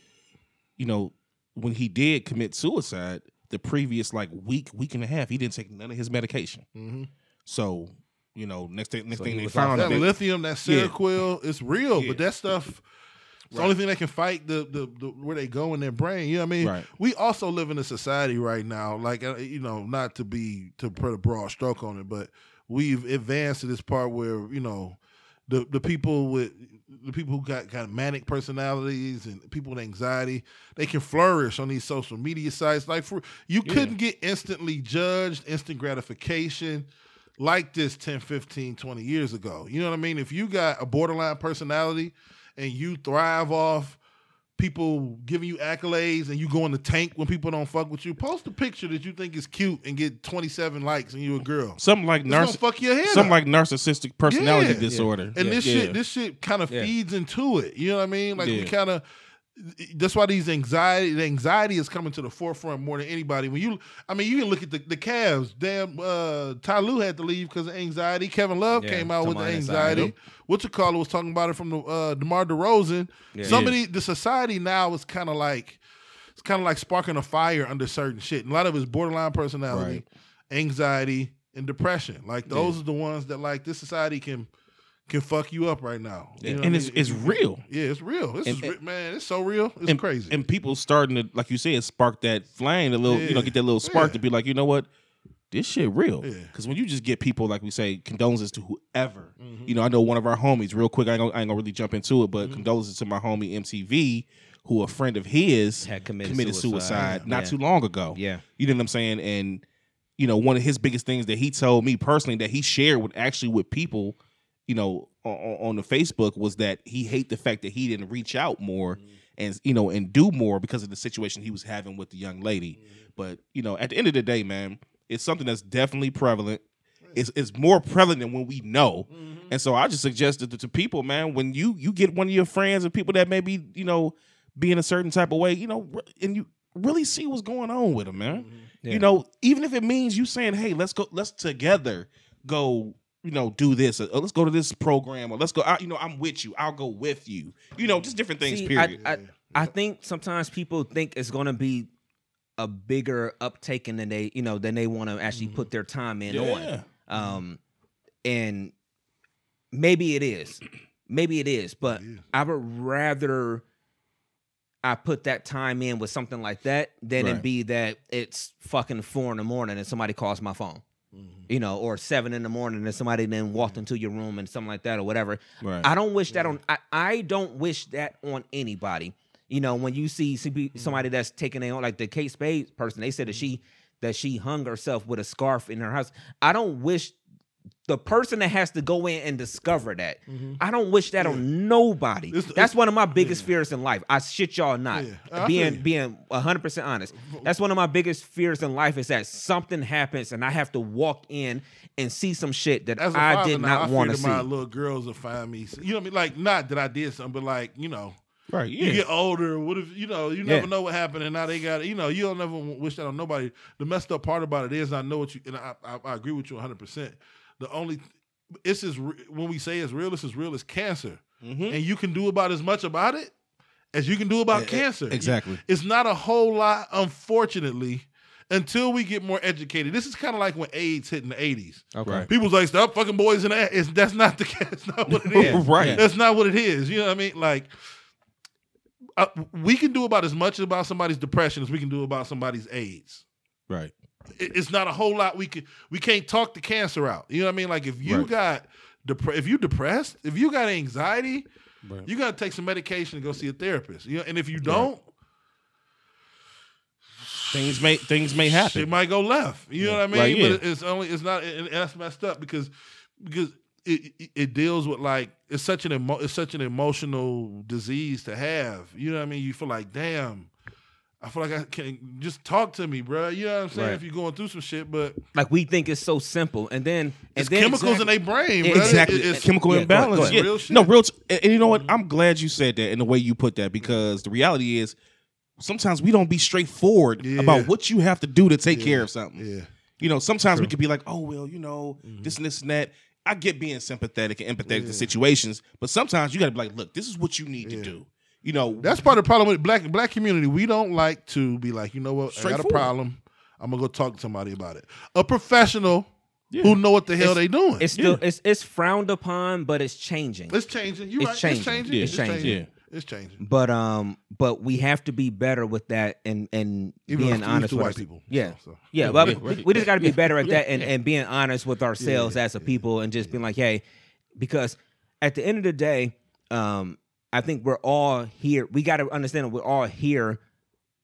you know, when he did commit suicide, the previous like week, week and a half, he didn't take none of his medication. Mhm. So, you know, next thing, next So thing they was found That it, lithium, that Yeah. Seroquel, it's real. Yeah. But that stuff, It's the only thing that can fight the, the the where they go in their brain. You know what I mean? Right. We also live in a society right now, like uh, you know, not to be to put a broad stroke on it, but we've advanced to this part where you know the the people with the people who got kind of manic personalities and people with anxiety, they can flourish on these social media sites. Like for you Yeah. couldn't get instantly judged, instant gratification like this 10, 15, 20 years ago. You know what I mean? If you got a borderline personality and you thrive off people giving you accolades and you go in the tank when people don't fuck with you, post a picture that you think is cute and get 27 likes and you a girl. Something like narciss- fuck your head something up. like narcissistic personality Yeah. disorder. And this Yeah. shit, this shit kind of Yeah. feeds into it. You know what I mean? Like we kind of. That's why these anxiety, the anxiety is coming to the forefront more than anybody. When you, I mean, you can look at the the Cavs. Damn, uh, Ty Lue had to leave because of anxiety. Kevin Love Yeah, came out with the anxiety. What you call it was talking about it from the uh, Demar Derozan. Yeah. Somebody, the society now is kind of like, it's kind of like sparking a fire under certain shit. And a lot of it's borderline personality, anxiety, and depression. Like those are the ones that like this society can can fuck you up right now. You know what I and it's mean? it's real. Yeah, it's real. This And- is re- man, it's so real. It's and, crazy. And people starting to, like you said, spark that flame, a little, you know, get that little spark Yeah. to be like, you know what, this shit real. Yeah. Because when you just get people, like we say, condolences to whoever. Mm-hmm. You know, I know one of our homies, real quick, I ain't gonna, I ain't gonna really jump into it, but condolences to my homie MTV. who a friend of his Had committed suicide, suicide. not Yeah. too long ago. Yeah. You know what I'm saying? And you know, one of his biggest things that he told me personally that he shared with actually with people, you know, on, on the Facebook was that he hate the fact that he didn't reach out more mm-hmm. and you know and do more because of the situation he was having with the young lady. Mm-hmm. But you know, at the end of the day, man, it's something that's definitely prevalent. It's, it's more prevalent than when we know, mm-hmm. and so I just suggested to, to people, man, when you you get one of your friends and people that maybe you know be in a certain type of way, you know, and you really see what's going on with them, man. Yeah. You know, even if it means you saying, "Hey, let's go, let's together go." You know, do this. Or let's go to this program, or let's go. I, you know, I'm with you. I'll go with you. You know, just different things. See, period. I, I, I think sometimes people think it's going to be a bigger uptaking than they, you know, than they want to actually put their time in yeah. on. Um, and maybe it is, maybe it is, but It is. I would rather I put that time in with something like that than Right. it be that it's fucking four in the morning and somebody calls my phone. Mm-hmm. You know, or seven in the morning and somebody then walked mm-hmm. into your room and something like that or whatever. Right. I don't wish that on. I, I don't wish that on anybody. You know, when you see mm-hmm. somebody that's taking their own, like the Kate Spade person, they said that she that she hung herself with a scarf in her house. I don't wish the person that has to go in and discover that. Mm-hmm. I don't wish that on nobody. It's- That's it's- one of my biggest fears in life. I shit y'all not. Yeah, being being hundred percent honest. That's one of my biggest fears in life is that something happens and I have to walk in and see some shit that As I did now, not want to see. my little girls will find me. You know what I mean? Like, not that I did something, but like, you know, right. you get older. What if you know? You Yeah. never know what happened, and now they got you know. You don't never wish that on nobody. The messed up part about it is, I know what you, and I, I, I agree with you 100. percent The only this is when we say it's real. This is real as cancer, Mhm. and you can do about as much about it as you can do about e- cancer. exactly. It's not a whole lot, unfortunately. Until we get more educated, this is kind of like when AIDS hit in the '80s. okay. Right. People's like, "Stop fucking boys in the ass." It's, that's not the case. That's not what it is. Right. That's not what it is. You know what I mean? Like, uh, we can do about as much about somebody's depression as we can do about somebody's AIDS. Right. It- It's not a whole lot we can. We can't talk the cancer out. You know what I mean? Like, if you Right. got depre- if you depressed, if you got anxiety, Right. you got to take some medication and go see a therapist. You know, and if you don't, Things may things may happen. it might go left. You know what I mean? Right, yeah. But it's only it's not and that's messed up because because it, it it deals with like it's such an emo, it's such an emotional disease to have. You know what I mean? You feel like damn. I feel like I can just talk to me, bro. You know what I'm saying? Right. If you're going through some shit, but Like we think it's so simple, and then and it's then chemicals in their brain, bro. Exactly. It- it's, chemical yeah, go ahead, imbalance. go ahead. Real shit. No, real. T- and and you know what? I'm glad you said that in the way you put that because the reality is sometimes we don't be straightforward Yeah. about what you have to do to take Yeah. care of something. yeah, You know, sometimes we could be like, oh well, you know, mm-hmm. this and this and that. I get being sympathetic and empathetic Yeah. to situations, but sometimes you got to be like, look, this is what you need Yeah. to do. You know, that's part of the problem with black black community. We don't like to be like, you know what? I got a problem. I'm gonna go talk to somebody about it. A professional Yeah. who know what the hell It's- they doing. it's still it's it's frowned upon, but it's changing. It's changing. You're It's right. changing. It's changing. Yeah. It's It's changing. changing. Yeah. it's changing. but um, but we have to be better with that and and Even being honest with white us- people. Yeah, So, so. yeah, Yeah, but yeah, we- right. we just got to be better at that and, and being honest with ourselves as a people and just being like, hey, because at the end of the day, um, I think we're all here. We got to understand that we're all here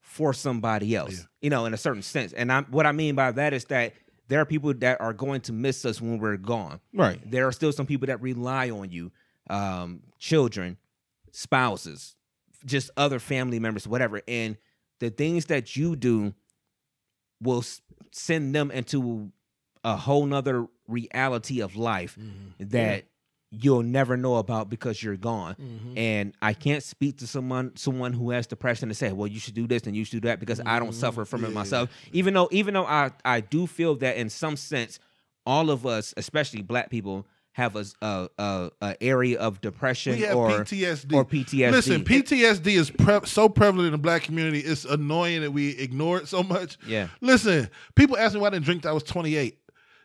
for somebody else, Yeah. you know, in a certain sense. And I'm what I mean by that is that there are people that are going to miss us when we're gone. Right. There are still some people that rely on you, um, children, spouses, just other family members, whatever. And the things that you do will send them into a whole nother reality of life Mm-hmm. that you'll never know about because you're gone. Mm-hmm. And I can't speak to someone someone who has depression and say, "Well, you should do this and you should do that," because I don't suffer from it Mm-hmm. Myself. Even though, even though I I do feel that in some sense, all of us, especially Black people, have a a, a, a area of depression or PTSD. or PTSD. Listen, PTSD is pre- so prevalent in the black community. It's annoying that we ignore it so much. Yeah. Listen, people ask me why I didn't drink till I was 28.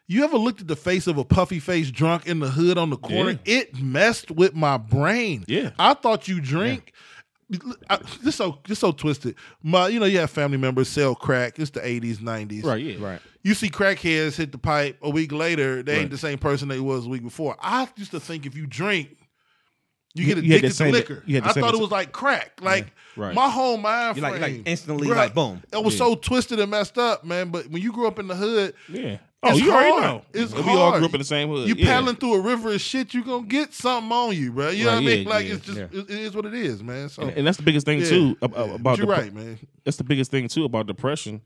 You ever looked at the face of a puffy face drunk in the hood on the corner? It messed with my brain. Yeah. I thought you drink. I, this so this so twisted. My, you know, you have family members sell crack. It's the 80s, 90s. Right. Yeah. right. You see crackheads hit the pipe a week later, they ain't the same person they was a week before. I used to think if you drink, you You- get addicted the to same- liquor. you I thought it was like crack. Like Right. my whole mind You like, like instantly, Bruh, like boom. It was Yeah. so twisted and messed up, man. But when you grew up in the hood, Yeah. Oh, It's you already hard. know. It's we all grew up in the same hood. you yeah. paddling through a river of shit, you gonna get something on you, bro. You know Right, what I mean? yeah, Like yeah, it's just yeah. it, it is what it is, man. So And, and that's the biggest thing yeah, too ab- yeah. about But you're depre- right, man. That's the biggest thing too about depression.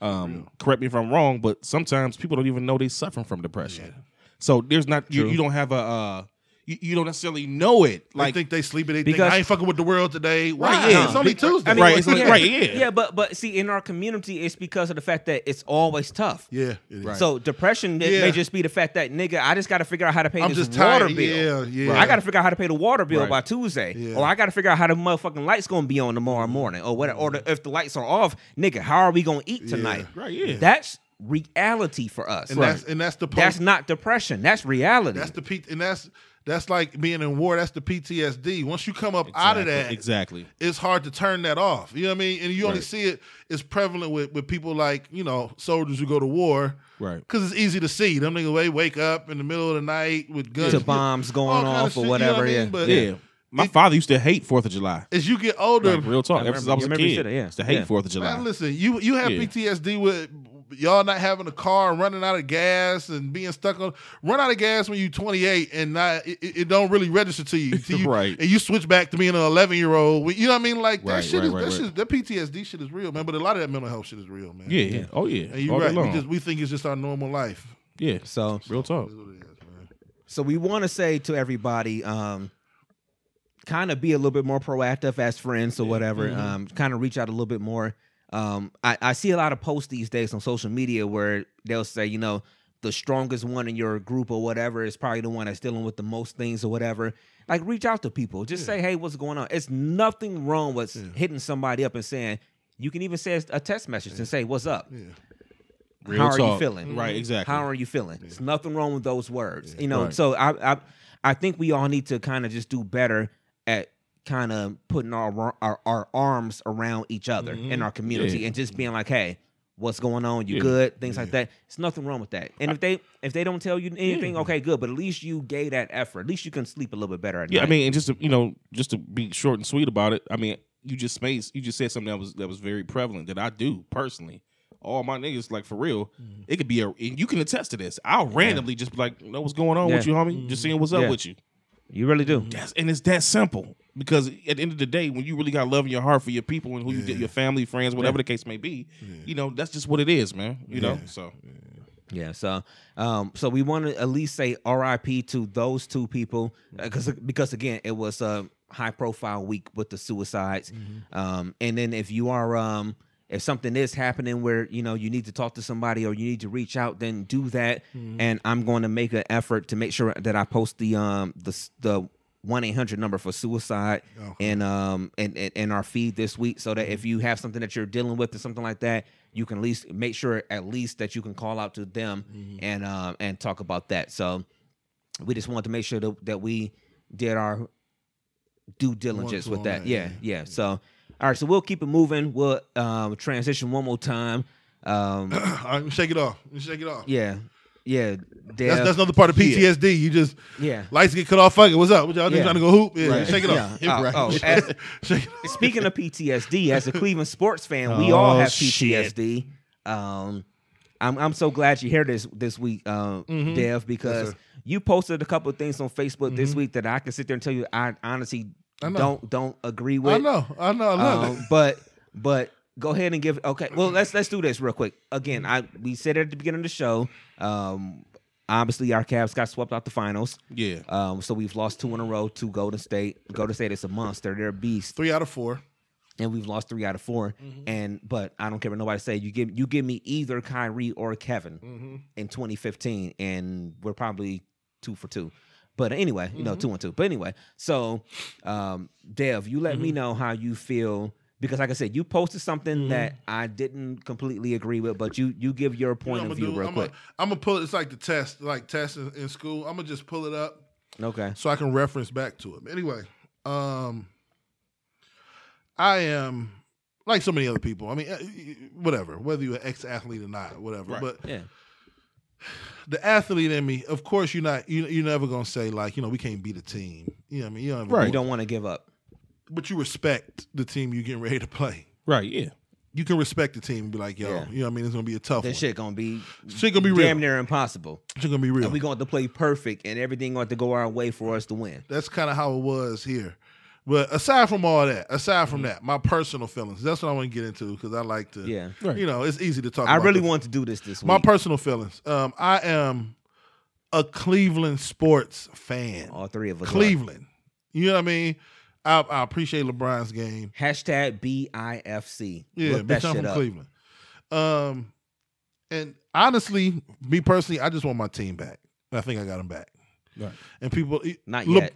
Um, correct me if I'm wrong, but sometimes people don't even know they're suffering from depression. So there's not you, you don't have a uh, you, you don't necessarily know it. Like Like they think they sleeping. They Because- think I ain't fucking with the world today. Why? yeah. It's only Tuesday. I mean, Right, it's like- yeah, right, yeah. yeah. But but see, in our community, it's because of the fact that it's always tough. yeah, it is. So depression it Yeah. may just be the fact that nigga, I just got to figure out how to pay I'm this just water tired. bill. Yeah, yeah. I got to figure out how to pay the water bill Right. by Tuesday, Yeah. or I got to figure out how the motherfucking lights gonna be on tomorrow morning, or what, or the, if the lights are off, nigga, how are we gonna eat tonight? Right, yeah. That's reality for us. and that's and that's the post, That's not depression. That's reality. That's the P, and that's that's like being in war. That's the PTSD. Once you come up out of that, exactly. it's hard to turn that off. You know what I mean? And you only Right. see it. It's prevalent with with people like you know soldiers who go to war. Right. Because it's easy to see them niggas. They wake up in the middle of the night with guns, to bombs going kinda off shit, or you know whatever. what I mean? yeah. But Yeah. My It- father used to hate Fourth of July. as you get older, Like, real talk. I Ever since I remember- was a I remember you kid, said it, yeah. used to hate Yeah. Fourth of July. Man, listen, you you have Yeah. PTSD with y'all not having a car and running out of gas and being stuck on run out of gas when you 28 and not it, it it don't really register to you, till you Right. and you switch back to being an 11 year old you know what I mean like that Right, shit right, is right, that right. shit that PTSD shit is real man but a lot of that mental health shit is real man yeah, yeah. Oh yeah. and you're All right we just we think it's just our normal life yeah. So Real talk. That's what it is, man. So we want to say to everybody, um, kind of be a little bit more proactive as friends or whatever. Mm-hmm. Um, kind of reach out a little bit more. Um, I, I see a lot of posts these days on social media where they'll say, you know, the strongest one in your group or whatever is probably the one that's dealing with the most things or whatever. Like reach out to people. Just say, hey, what's going on? It's nothing wrong with hitting somebody up and saying. You can even say a text message and say, "What's up? Real How are you feeling? Right, exactly. How are you feeling? There's nothing wrong with those words. You know, Right. so I, I I think we all need to kind of just do better at kind of putting our, our our arms around each other in our community Yeah. and just being like, hey, what's going on? You Yeah. good? Things like that. There's nothing wrong with that. And if they if they don't tell you anything, okay, good. But at least you gave that effort. At least you can sleep a little bit better at Yeah, I mean, and just to, you know, just to be short and sweet about it. I mean, you just space you just said something that was that was very prevalent that I do personally. All my niggas, like for real, Mm-hmm. it could be a, and you can attest to this. I'll randomly just be like, "Know what's going on with you, homie? Just seeing what's up Yeah. with you." You really do. That's and it's that simple because at the end of the day, when you really got love in your heart for your people and who you did, your family, friends, whatever the case may be, you know, that's just what it is, man. You know, so Yeah, so um, so we want to at least say R.I.P. to those two people because because again it was a high profile week with the suicides, um, and then if you are um, if something is happening where you know you need to talk to somebody or you need to reach out, then do that, and I'm going to make an effort to make sure that I post the um the the one eight hundred number for suicide and um and in our feed this week, so that if you have something that you're dealing with or something like that, you can at least make sure at least that you can call out to them and um and talk about that. So we just wanted to make sure that, that we did our due diligence with that. that, Yeah, yeah. yeah. So, all right. So we'll keep it moving. We'll um, transition one more time. Um, All right, shake it off. Shake it off. yeah, yeah. That's, Dev, that's another part of PTSD. You just yeah. lights get cut off. Fuck it. What's up? What y'all Yeah. trying to go hoop? Yeah, Right. shake it off. Yeah. Right. Oh, oh, as- Shake it off. Speaking of PTSD, as a Cleveland sports fan, we all Oh, have. PTSD. Um, I'm I'm so glad you're here this this week, um, Dev, because sir. you posted a couple of things on Facebook this week that I can sit there and tell you I honestly I know. don't don't agree with. I know. I know. I love Um, it. but but go ahead and give okay. Well, let's let's do this real quick. Again, I we said it at the beginning of the show. Um, obviously our Cavs got swept out the finals. Yeah. Um, so we've lost two in a row to Golden State. Golden State is a monster. They're a beast Three out of four. and we've lost three out of 4 Mm-hmm. And but I don't care what nobody say. You give you give me either Kyrie or Kevin Mm-hmm. in 2015, and we're probably two for two. But anyway, you Mm-hmm. know, two and two. But anyway, so um, Dev, you let me Mm-hmm. know how you feel because, like I said, you posted something Mm-hmm. that I didn't completely agree with, but you you give your point of view real I'm quick. I'm gonna pull it. It's like the test, like test in, in school. I'm gonna just pull it up okay. so I can reference back to it. Anyway, um, I am like so many other people. I mean, eh, whatever. Whether you're an ex athlete or not, whatever. Right. But Yeah. The athlete in me, of course, you're not. You, you're never gonna say like, you know, we can't beat a team. You know what I mean? You don't, Right. You don't want to give up. But you respect the team you're getting ready to play. Right. Yeah. You can respect the team and be like, yo, Yeah. you know what I mean? It's gonna be a tough This one. shit gonna be Shit gonna be real. damn near impossible. Shit gonna be real. And we're going to have to play perfect, and everything gonna have to go our way for us to win. that's kind of how it was here. But aside from all that, aside from that, my personal feelings. That's what I want to get into because I like to. Yeah. Right. You know, it's easy to talk. I about really this. want to do this this week. my personal feelings. Um, I am a Cleveland sports fan. All three of us. are. Cleveland. You know what I mean? I, I appreciate LeBron's game. Hashtag BIFC. Yeah, Look bitch, I'm from up. Cleveland. Um, and honestly, me personally, I just want my team back. I think I got them back. Right. And people, Not look, yet.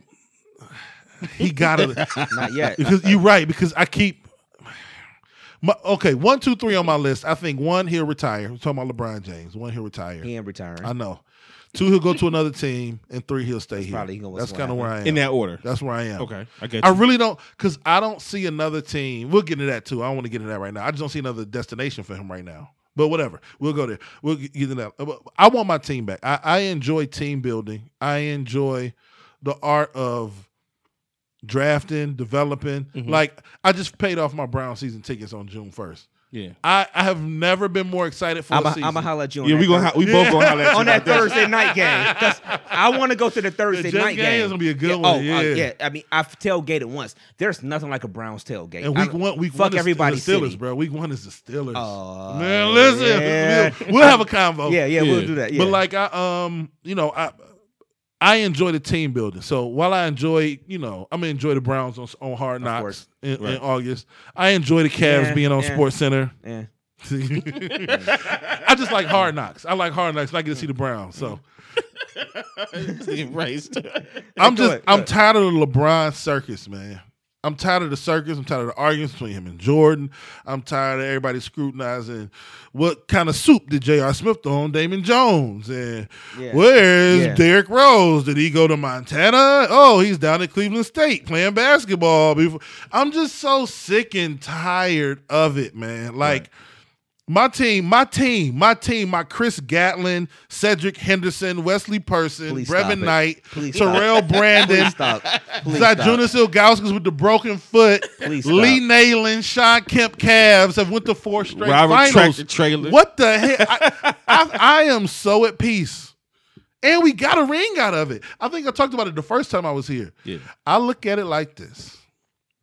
He got it. Not yet. because you're right because I keep my, okay one two three on my list. I think one he'll retire. We're talking about LeBron James. One he'll retire. He ain't retiring. I know. Two he'll go to another team, and three he'll stay here. probably gonna- That's kind of where I am. In that order. That's where I am. Okay. I get I really don't because I don't see another team. We'll get into that too. I don't want to get into that right now. I just don't see another destination for him right now. But whatever, we'll go there. We'll get into that. Uh, I want my team back. I, I enjoy team building. I enjoy the art of drafting, developing. Mm-hmm. Like I just paid off my Brown season tickets on June first. yeah. I, I have never been more excited for I'm a a, season. I'm gonna holler at you on Yeah, that we gonna Thur- ha- we both gonna holler at you on that. Thursday night game because I want to go to the Thursday Jets night game game. is gonna be a good yeah, one, Oh, uh, yeah. yeah. I mean, I've tailgated once. There's nothing like a Browns tailgate. and I week don't- one, week fuck one is everybody. the Steelers, city. bro. Week one is the Steelers. Oh, Man, listen, yeah. we'll, we'll have a convo. Yeah, yeah, we'll do that. Yeah. But like I um, you know, I I enjoy the team building. So while I enjoy, you know, I'm gonna enjoy the Browns on, on Hard Knocks course. in, in August. I enjoy the Cavs Yeah, being on yeah. Sports Center. yeah. I just like Hard Knocks. I like Hard Knocks. I get to see the Browns. So Erased. I'm just I'm tired of the LeBron circus, man. I'm tired of the circus. I'm tired of the arguments between him and Jordan. I'm tired of everybody scrutinizing what kind of soup did J.R. Smith throw on Damon Jones and Yeah. where's Yeah. Derrick Rose? Did he go to Montana? Oh, he's down at Cleveland State playing basketball. Before. I'm just so sick and tired of it, man. Like. My team, my team, my team, my Chris Gatling, Cedric Henderson, Wesley Person, Please Brevin. Knight, Please. Terrell Brandon, Please stop. Please stop. Jonas Ilgauskas with the broken foot. Please stop. Lee Nalen, Shawn Kemp Cavs have went to four straight Robert finals. Tractor Traylor. What the hell? I, I, I am so at peace. And we got a ring out of it. I think I talked about it the first time I was here. Yeah. I look at it like this.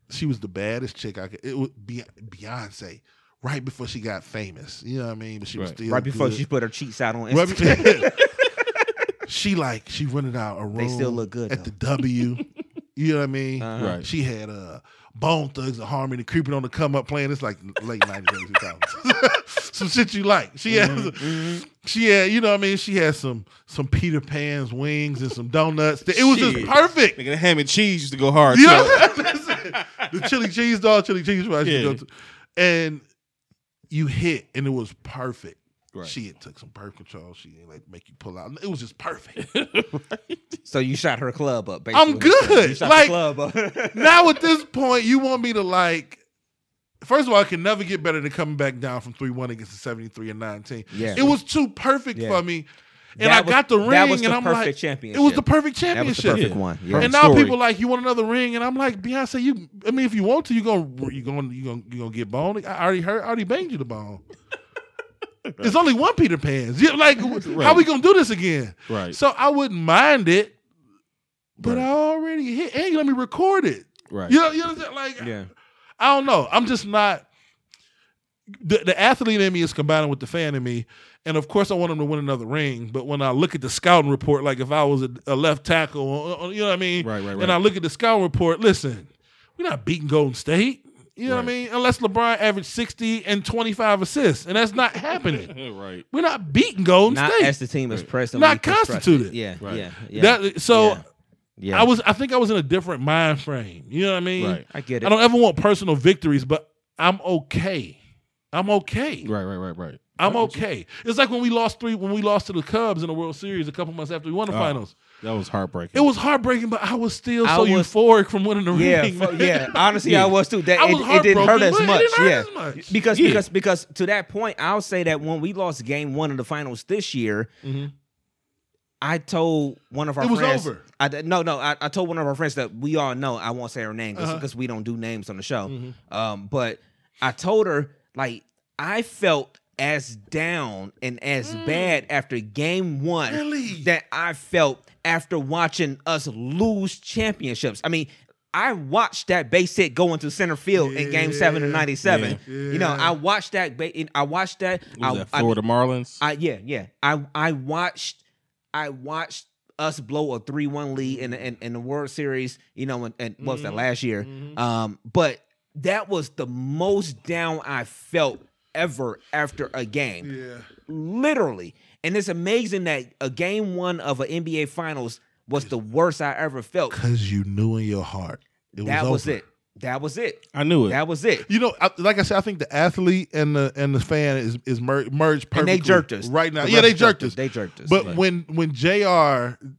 She was the baddest chick I could. It was Be- Beyonce right before she got famous. You know what I mean? But she was Right. still right before good. she put her cheeks out on Right Instagram. be- she like she rented out a room. They still look good, at the W. You know what I mean? Uh-huh. Right. She had uh, Bone Thugs-n-Harmony creeping on the come up playing. It's like late nineties, early 2000s. some shit you like. She had, Mm-hmm. she had, you know what I mean? She had some some Peter Pan's wings and some donuts. It was just perfect. Nigga, the ham and cheese used to go hard. You too. know? the chili cheese dog, chili cheese fries. you Yeah. to. And you hit, and it was perfect. Right. She had took some birth control. She didn't like make you pull out. It was just perfect. So you shot her club up. Basically. I'm good. You shot Like- the club up. now at this point, you want me to like. First of all, I can never get better than coming back down from three one against the seventy three and nineteen. Yeah. it was too perfect Yeah. for me, and That I was- got the ring, that was the and I'm perfect like, championship. it was the perfect championship. that was the championship. perfect Yeah. one. Yeah. Perfect. And now story. people like you want another ring, and I'm like Beyonce. You, I mean, if you want to, you gonna you gonna you gonna you gonna get boned. I already heard, I already banged you the bone. There's only one Peter Pan's. Yeah, like how we gonna do this again? Right. So I wouldn't mind it, but Right. I already hit. And you let me record it. Right. You know, you know, what I'm saying? like yeah. I don't know. I'm just not. The, the athlete in me is combining with the fan in me, and of course I want him to win another ring. But when I look at the scouting report, like if I was a, a left tackle, or- or- you know what I mean? Right, right, right. And. I look at the scouting report. Listen, we're not beating Golden State. You know what I mean? Unless LeBron averaged 60 and 25 assists, and that's not happening. right. We're not beating Golden Not State. as the team is presently Not constituted. Yeah. Right. Yeah. Yeah. That so. Yeah. yeah. I was. I think I was in a different mind frame. You know what I mean? Right. I get it. I don't ever want personal victories, but I'm okay. I'm okay. Right. Right. Right. Right. I'm okay. It's like when we lost three when we lost to the Cubs in the World Series a couple months after we won the Oh. finals. That was heartbreaking. It was heartbreaking, but I was still I so was- euphoric from winning the yeah, ring. fu- man. yeah. Honestly, Yeah. I was too. That I it, was it didn't hurt heartbroken, as but it much. didn't hurt yeah, as much. because Yeah. because because to that point, I'll say that when we lost Game One of the finals this year, Mhm. I told one of our It was friends. over. I d- no no. I, I told one of our friends that we all know. I won't say her name because Uh-huh. we don't do names on the show. Mhm. Um, but I told her like I felt as down and as bad after game one Mm. Really? that I felt after watching us lose championships. I mean, I watched that base hit go into center field in game seven of '97. Yeah. You know, I watched that. Ba- I watched that. I, was that I- Florida Marlins? I yeah yeah I I watched I watched us blow a three one lead in, in in the World Series. You know, and, and what was that Mhm. last year? Mhm. Um, but that was the most down I felt ever after a game, Yeah. literally. And it's amazing that a game one of an NBA Finals was the worst I ever felt. Cause you knew in your heart it was. that was was over. it. That was it. I knew it. That was it. You know, I, like I said, I think the athlete and the and the fan is is mer- merged And they jerked us right now. The Yeah, they refs jerked us. They jerked us. But Right. when when Jr.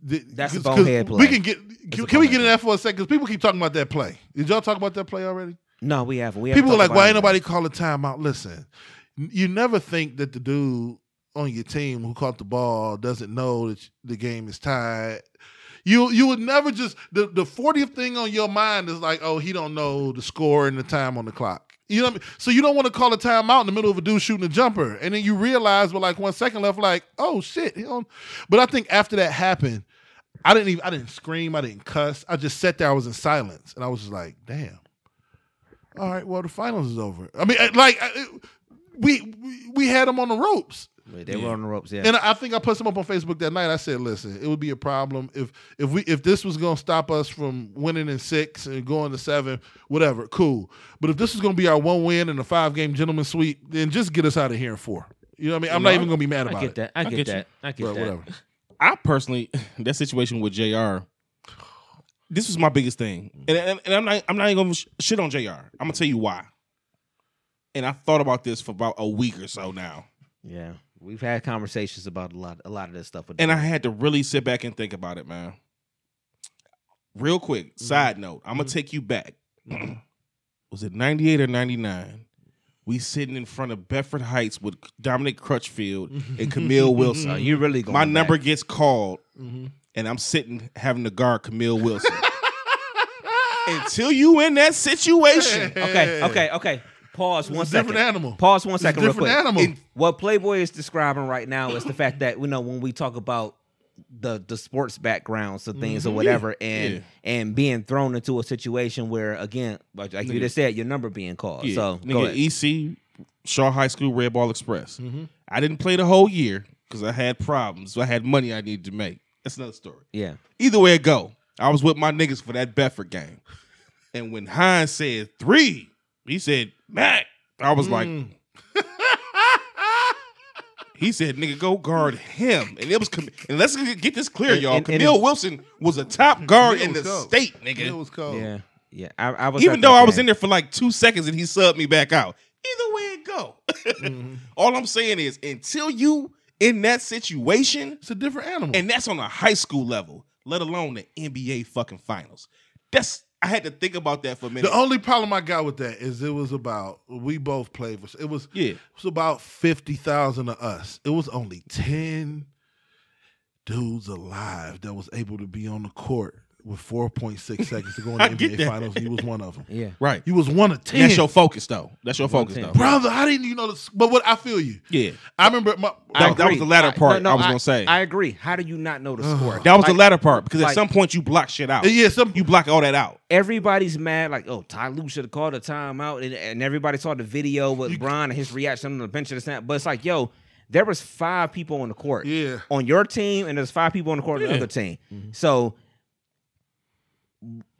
th- That's a 'cause- 'cause bonehead play. We can get. It's Can, can we get bonehead in that for a second? Because people keep talking about that play. Did y'all talk about that play already? No, we haven't. We haven't People are like, why ain't nobody call a timeout? Listen, you never think that the dude on your team who caught the ball doesn't know that the game is tied. You you would never just the the fortieth thing on your mind is like, oh, he don't know the score and the time on the clock. You know what I mean? So you don't want to call a timeout in the middle of a dude shooting a jumper, and then you realize with like one second left, like, oh shit. But I think after that happened, I didn't even I didn't scream, I didn't cuss. I just sat there, I was in silence, and I was just like, damn all right, well, the finals is over. I mean, uh, like, uh, we we, we had them on the ropes, Wait, They were on the ropes. Yeah. and I think I put some up on Facebook that night. I said, listen, it would be a problem if if we if this was going to stop us from winning in six and going to seven, whatever, cool. But if this is going to be our one win in a five game gentleman sweep, then just get us out of here in four. You know what I mean? I'm No, not even going to be mad about it. I get it. that. I get, I get you. that. I get But that. whatever. I personally, that situation with Jr. This was my biggest thing, mm-hmm. and, and, and I'm not. I'm not even gonna sh- shit on Jr. I'm gonna tell you why. And I thought about this for about a week or so now, Yeah, we've had conversations about a lot, a lot of this stuff. With and I had to really sit back and think about it, man. Real quick, mm-hmm. side note, I'm gonna mm-hmm. take you back. Was it 98 or 99? We sitting in front of Bedford Heights with Dominic Crutchfield and Camille Wilson. You really going My back. number gets called, Mhm. And I'm sitting having to guard Camille Wilson. Until you in that situation, Okay, okay, okay. Pause one It's a second. different animal. Pause one It's a second, real different quick. animal. And what Playboy is describing right now is the fact that you know when we talk about the the sports backgrounds of things or Mhm. whatever, and Yeah. and being thrown into a situation where again, like like you Nigga. just said, your number being called. yeah, So go nigga, ahead. EC Shaw High School Red Ball Express. Mhm. I didn't play the whole year because I had problems. So I had money I needed to make. That's another story. yeah, Either way it go, I was with my niggas for that Bedford game, and when Hines said three, he said Mac. I was like, Mm. he said, "Nigga, go guard him." And it was, Cam- and let's get this clear, And- y'all. and- and Camille it- Wilson was a top guard Camille in the was cold. state, It nigga. was cold. yeah, yeah. I, I was Even though that I was game. in there for like two seconds and he subbed me back out. Either way it go. Mm-hmm. All I'm saying is until you in that situation, It's a different animal. and that's on a high school level, let alone the NBA fucking finals. That's I had to think about that for a minute. the only problem I got with that is it was about we both played for it was yeah. it was about fifty thousand of us. It was only ten dudes alive that was able to be on the court with four point six seconds to go in I the get NBA that. finals. He was one of them. Yeah. Right. He was one of ten. That's your focus though. That's your focus though. brother. I didn't even know this, but what I feel you. Yeah. I remember my. I That- that was agree. the latter part I was I, gonna say. I agree. How do you not know the score? That was the Like, latter part because at like- some point you block shit out. yeah, some You block all that out. Everybody's mad, like, oh, Ty Lue should have called a timeout, and, and everybody saw the video with Bron and his reaction on the bench of the snap. But it's like, yo, there was five people on the court, Yeah. on your team, and there's five people on the court on the other team. Mm-hmm. So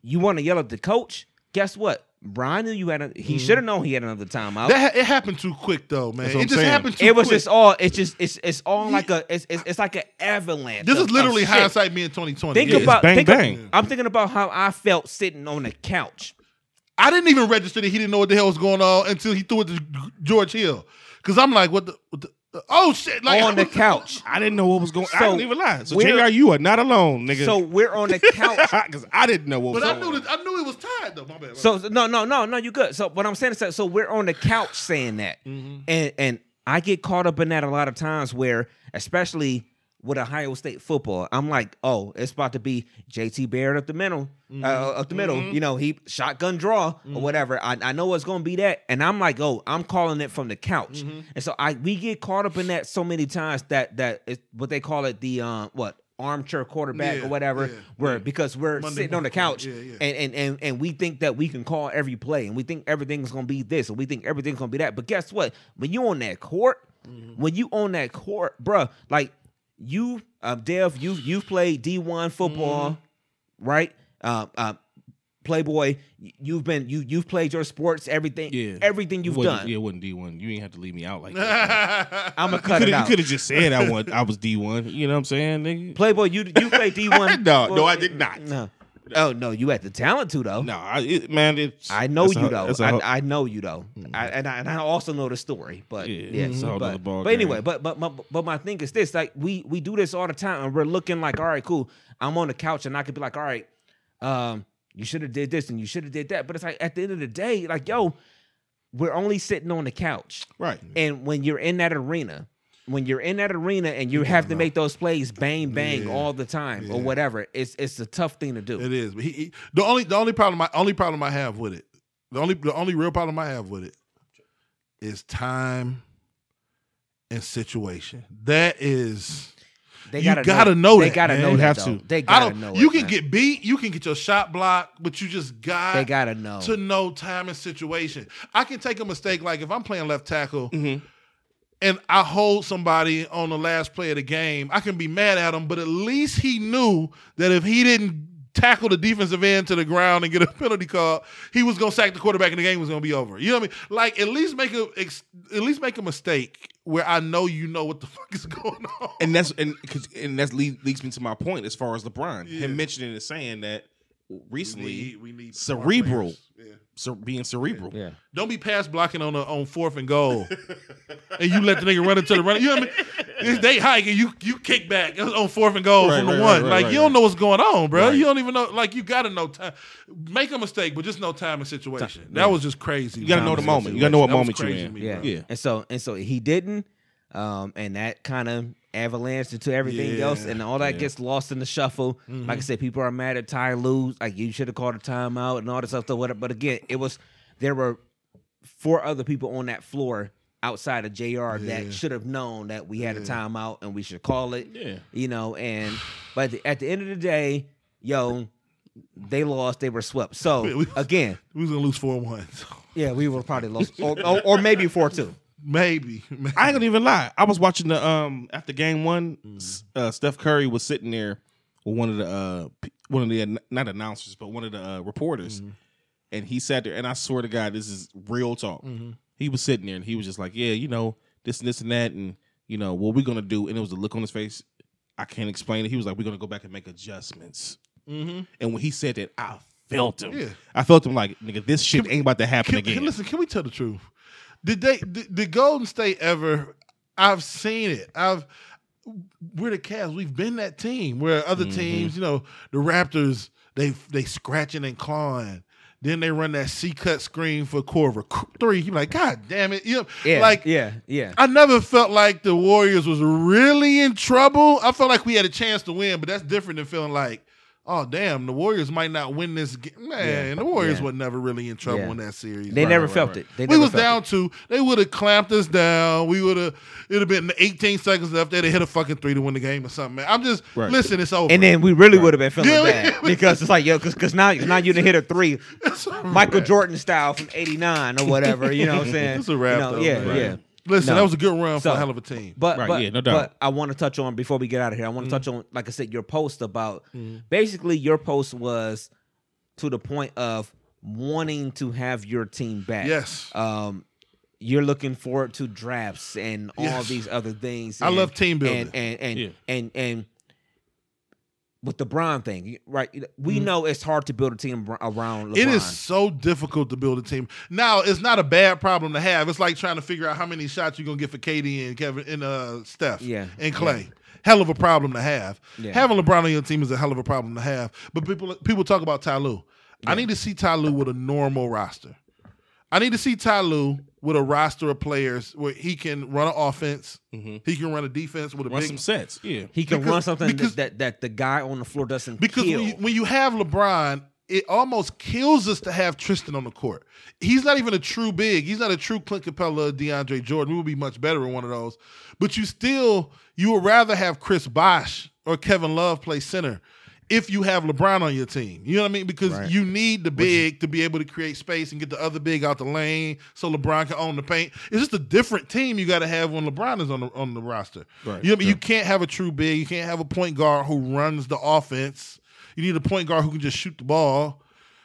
you want to yell at the coach? Guess what? Brian knew you had. A, he mm-hmm. should have known he had another timeout. that ha- it happened too quick though, man. It just saying. happened too. Quick. It was quick. just all. It's just. It's. It's all like a. It's. It's, it's like an avalanche. This of- is literally hindsight being twenty twenty. Think Yeah, it's about. bang, think of- I'm thinking about how I felt sitting on the couch. I didn't even register that he didn't know what the hell was going on until he threw it to George Hill. Because I'm like, what the, what the oh shit, like on the couch. I didn't know what was going. I So, don't even lie. So we're- Jr. You are not alone, nigga. So we're on the couch. because I didn't know what was But I going knew on. that I knew it was tied though. My bad. So so- no, no, no, no. You good. So what I'm saying is that so we're on the couch saying that, Mm-hmm. and and I get caught up in that a lot of times where, especially with Ohio State football, I'm like, oh, it's about to be JT Barrett up the middle, Mm-hmm. uh, up the middle. You know, he shotgun draw or whatever. I, I know it's gonna be that, and I'm like, oh, I'm calling it from the couch, Mm-hmm. and so I we get caught up in that so many times that that is what they call it the um what armchair quarterback Yeah, or whatever, yeah, where yeah. because we're Monday sitting on the couch and and and and we think that we can call every play, and we think everything's gonna be this, and we think everything's gonna be that. But guess what? When you on that court, Mm-hmm. when you on that court, bruh, like you, uh, Dev, you you've played D one football, Mm-hmm. right? Uh, uh, Playboy, you've been you you've played your sports, everything, Yeah. everything you've done. Yeah, it wasn't D one. You ain't have to leave me out like that. I'm gonna cut it out. You could have just said I want I was D one. You know what I'm saying, nigga? Playboy, you you played D one. No, no, I did not. No. Oh no, you had the talent too though. No, I, it, man, it's I know you a- though. a I, I know you though, I, and I and I also know the story. But Yeah, yeah, whole but, but anyway, but but but but my thing is this: like we we do this all the time, and we're looking like, all right, cool. I'm on the couch, and I could be like, all right, um, you should have did this, and you should have did that. But it's like at the end of the day, like yo, we're only sitting on the couch, right. and when you're in that arena. When you're in that arena and you have to make those plays bang bang Yeah. all the time or whatever, it's it's a tough thing to do. It is. But he, he- the only the only problem I only problem I have with it, the only the only real problem I have with it is time and situation. That is They gotta, gotta know They that, gotta man. know You that. have though. to. They gotta don't know. you it, can man. get beat, you can get your shot blocked, but you just got They gotta know. to know time and situation. I can take a mistake like if I'm playing left tackle Mm-hmm. And I hold somebody on the last play of the game, I can be mad at him, but at least he knew that if he didn't tackle the defensive end to the ground and get a penalty call, he was gonna sack the quarterback and the game was gonna be over. You know what I mean? Like at least make a ex- at least make a mistake where I know you know what the fuck is going on. And that's and cause, and that's leads me to my point as far as LeBron. Yeah. Him mentioning and saying that recently, we need, we need cerebral. Yeah. cer- being cerebral. Yeah. Don't be pass blocking on a, on fourth and goal, and you let the nigga run into the run. You know what I mean? They hike and you you kick back on fourth and goal Right, from the right, one. right, like right, you don't know what's going on, bro. Right. You don't even know. Like you got to know time. Make a mistake, but just know time and situation. That was just crazy. You gotta Time know the and moment. You gotta know what. That moment you're in. me, Yeah. bro. Yeah. And so and so he didn't. Um, and that kind of avalanche into everything Yeah. else, and all that Yeah. gets lost in the shuffle. Like I said, people are mad at Ty Lue. Like you should have called a timeout and all this stuff. So whatever. But again, it was there were four other people on that floor outside of Jr. Yeah. that should have known that we had a timeout and we should call it. Yeah. You know, and but at the, at the end of the day, yo, they lost. They were swept. So We- again, We was gonna lose four one. yeah, we were probably lost, or, or, or maybe four two. Maybe. maybe. I ain't gonna even lie. I was watching the um after game one. Mm. Uh, Steph Curry was sitting there with one of the uh one of the not announcers but one of the uh, reporters, Mm-hmm. and he sat there. And I swear to God, this is real talk. Mm-hmm. He was sitting there and he was just like, "Yeah, you know this and this and that, and you know what we're gonna do." And it was a look on his face. I can't explain it. He was like, "We're gonna go back and make adjustments." Mm-hmm. And when he said that, I felt him. Yeah. I felt him like, "Nigga, this shit ain't about to happen Can, again." can- listen, can we tell the truth? Did they? Did, did Golden State ever? I've seen it. I've. We're the Cavs. We've been that team where other mm-hmm. teams, you know, the Raptors, they they scratching and clawing. Then they run that C cut screen for Korver three. You're like, God damn it! You know, Yeah, like yeah, yeah. I never felt like the Warriors was really in trouble. I felt like we had a chance to win, but that's different than feeling like, oh damn, the Warriors might not win this game. Man, Yeah, the Warriors yeah. were never really in trouble Yeah. in that series. They Right, never right, felt right. it. They we never was felt down it. two. They would have clamped us down. We would have. It'd have been 18 seconds left. They'd have hit a fucking three to win the game or something. Man, I'm just Right. listen. It's over. And then we really would have been feeling Yeah, bad because it's like, yo, because now, now you done hit a three, Michael Jordan style from '89 or whatever. You know what I'm saying? it's a wrap. You know, though, yeah, man. yeah. Listen, No. that was a good run for a hell of a team. But Right, but, yeah, no doubt. but I want to touch on before we get out of here. I want to Mm-hmm. touch on, like I said, your post about basically your post was to the point of wanting to have your team back. yes, Um, you're looking forward to drafts and all Yes. these other things. I love team building. and and and Yeah. and, and with the Bron thing, right? We Mhm. know it's hard to build a team around LeBron. It is so difficult to build a team. Now, it's not a bad problem to have. It's like trying to figure out how many shots you're gonna get for KD and Kevin and uh Steph Yeah, and Klay. Hell of a problem to have. Yeah. Having LeBron on your team is a hell of a problem to have. But people people talk about Ty Lue. I need to see Ty Lue with a normal roster. I need to see Ty Lue with a roster of players where he can run an offense, Mhm. he can run a defense with a Run big some sets. Yeah. He can because- run something because- that, that that the guy on the floor doesn't Because kill. when you, when you have LeBron, it almost kills us to have Tristan on the court. He's not even a true big. He's not a true Clint Capela, DeAndre Jordan. We would be much better in one of those. But you still, you would rather have Chris Bosh or Kevin Love play center if you have LeBron on your team. You know what I mean? Because Right. you need the big to be able to create space and get the other big out the lane so LeBron can own the paint. It's just a different team you got to have when LeBron is on the on the roster. Right, You know, what I mean? you can't have a true big. You can't have a point guard who runs the offense. You need a point guard who can just shoot the ball.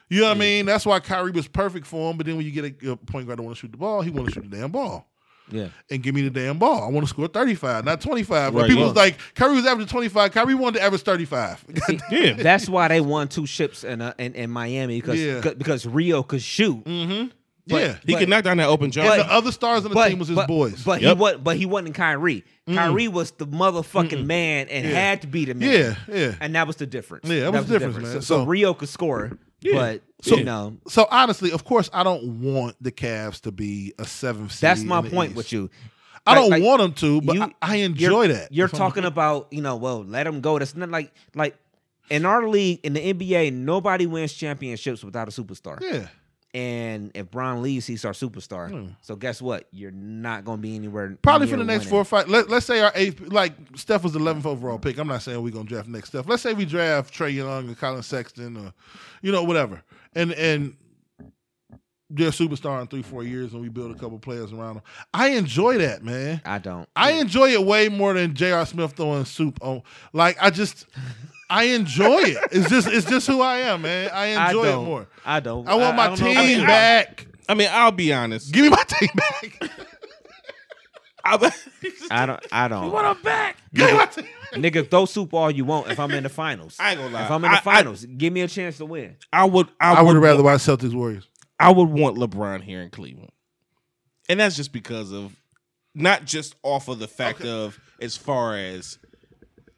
You know what I mean? That's why Kyrie was perfect for him. But then when you get a, a point guard that want to shoot the ball, he want to shoot the damn ball yeah, and give me the damn ball. I want to score 35, not 25. Right, people yeah. was like, Kyrie was averaging 25. Kyrie wanted to average 35. Yeah. that's why they won two ships in uh, in, in Miami because Yeah. because Rio could shoot. mm-hmm. But- yeah. He But- could knock down that open jump. and the other stars on the but, team was his boys. But Yep. he was but he wasn't Kyrie. Kyrie was the motherfucking man and Yeah. had to be the man. yeah, yeah. And that was the difference. Yeah, that was the difference, man. So, so So- Rio could score, Yeah. but So- you know So honestly, of course, I don't want the Cavs to be a seventh seed. that's my point East. with you. I don't Like- like, want them to, but you- I, I enjoy you're, that. You're talking about, you know, well, let them go. That's not like like in our league in the NBA, nobody wins championships without a superstar. Yeah. And if Bron leaves, he's our superstar. Hmm. So guess what? You're not going to be anywhere. Probably for the next winning. four or five. Let, let's say our eighth, like Steph was the 11th overall pick. I'm not saying we're going to draft next Steph. Let's say we draft Trae Young or Collin Sexton or, you know, whatever. And, and, they're a superstar in three, four years, and we build a couple players around them. I enjoy that, man. I don't. I enjoy it way more than J.R. Smith throwing soup on. Like I just, I enjoy it. It's just, it's just who I am, man. I I enjoy it more. I don't. I want my don't team about you. back. I mean, I'll be honest. Give me my team back. I, I don't. I don't. I'm back. Give me my team. Nigga, throw soup all you want if I'm in the finals. I ain't gonna lie. If I'm in the I- I- finals, give me a chance to win. I would. I, I would rather watch Celtics Warriors. I would want LeBron here in Cleveland, and that's just because of not just off of the fact of as far as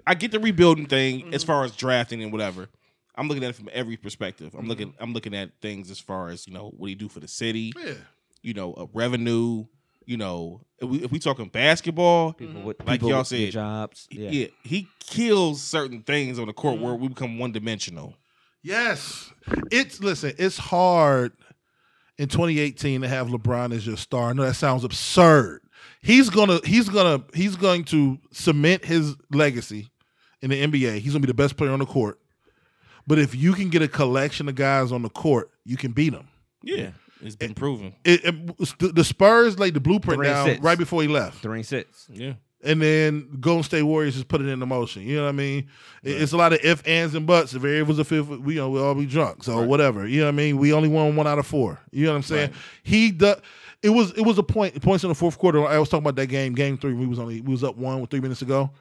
I get the rebuilding thing as mm-hmm. far as drafting and whatever. I'm looking at it from every perspective. I'm looking. Mm-hmm. I'm looking at things as far as you know what he do for the city. Yeah. You know, a revenue. You know, if we, if we talking basketball, People mm-hmm. with Like people y'all with said, jobs. Yeah. yeah. he kills certain things on the court where we become one dimensional. Yes. It's listen, it's hard in 2018 to have LeBron as your star. I know that sounds absurd. He's gonna he's gonna he's going to cement his legacy in the NBA. He's gonna be the best player on the court. But if you can get a collection of guys on the court, you can beat them. Yeah, it's been proven. It, it- the Spurs laid the blueprint Three down six. right before he left. Three and six. Yeah, and then Golden State Warriors just put it into motion. You know what I mean? It- It's a lot of if, ands, and buts. If it was a fifth, we you know we'll all be drunk. So whatever. You know what I mean? We only won one out of four. You know what I'm saying? Right. He the it was it was a point points in the fourth quarter. I was talking about that game, game three. We was only we was up one with three minutes to go.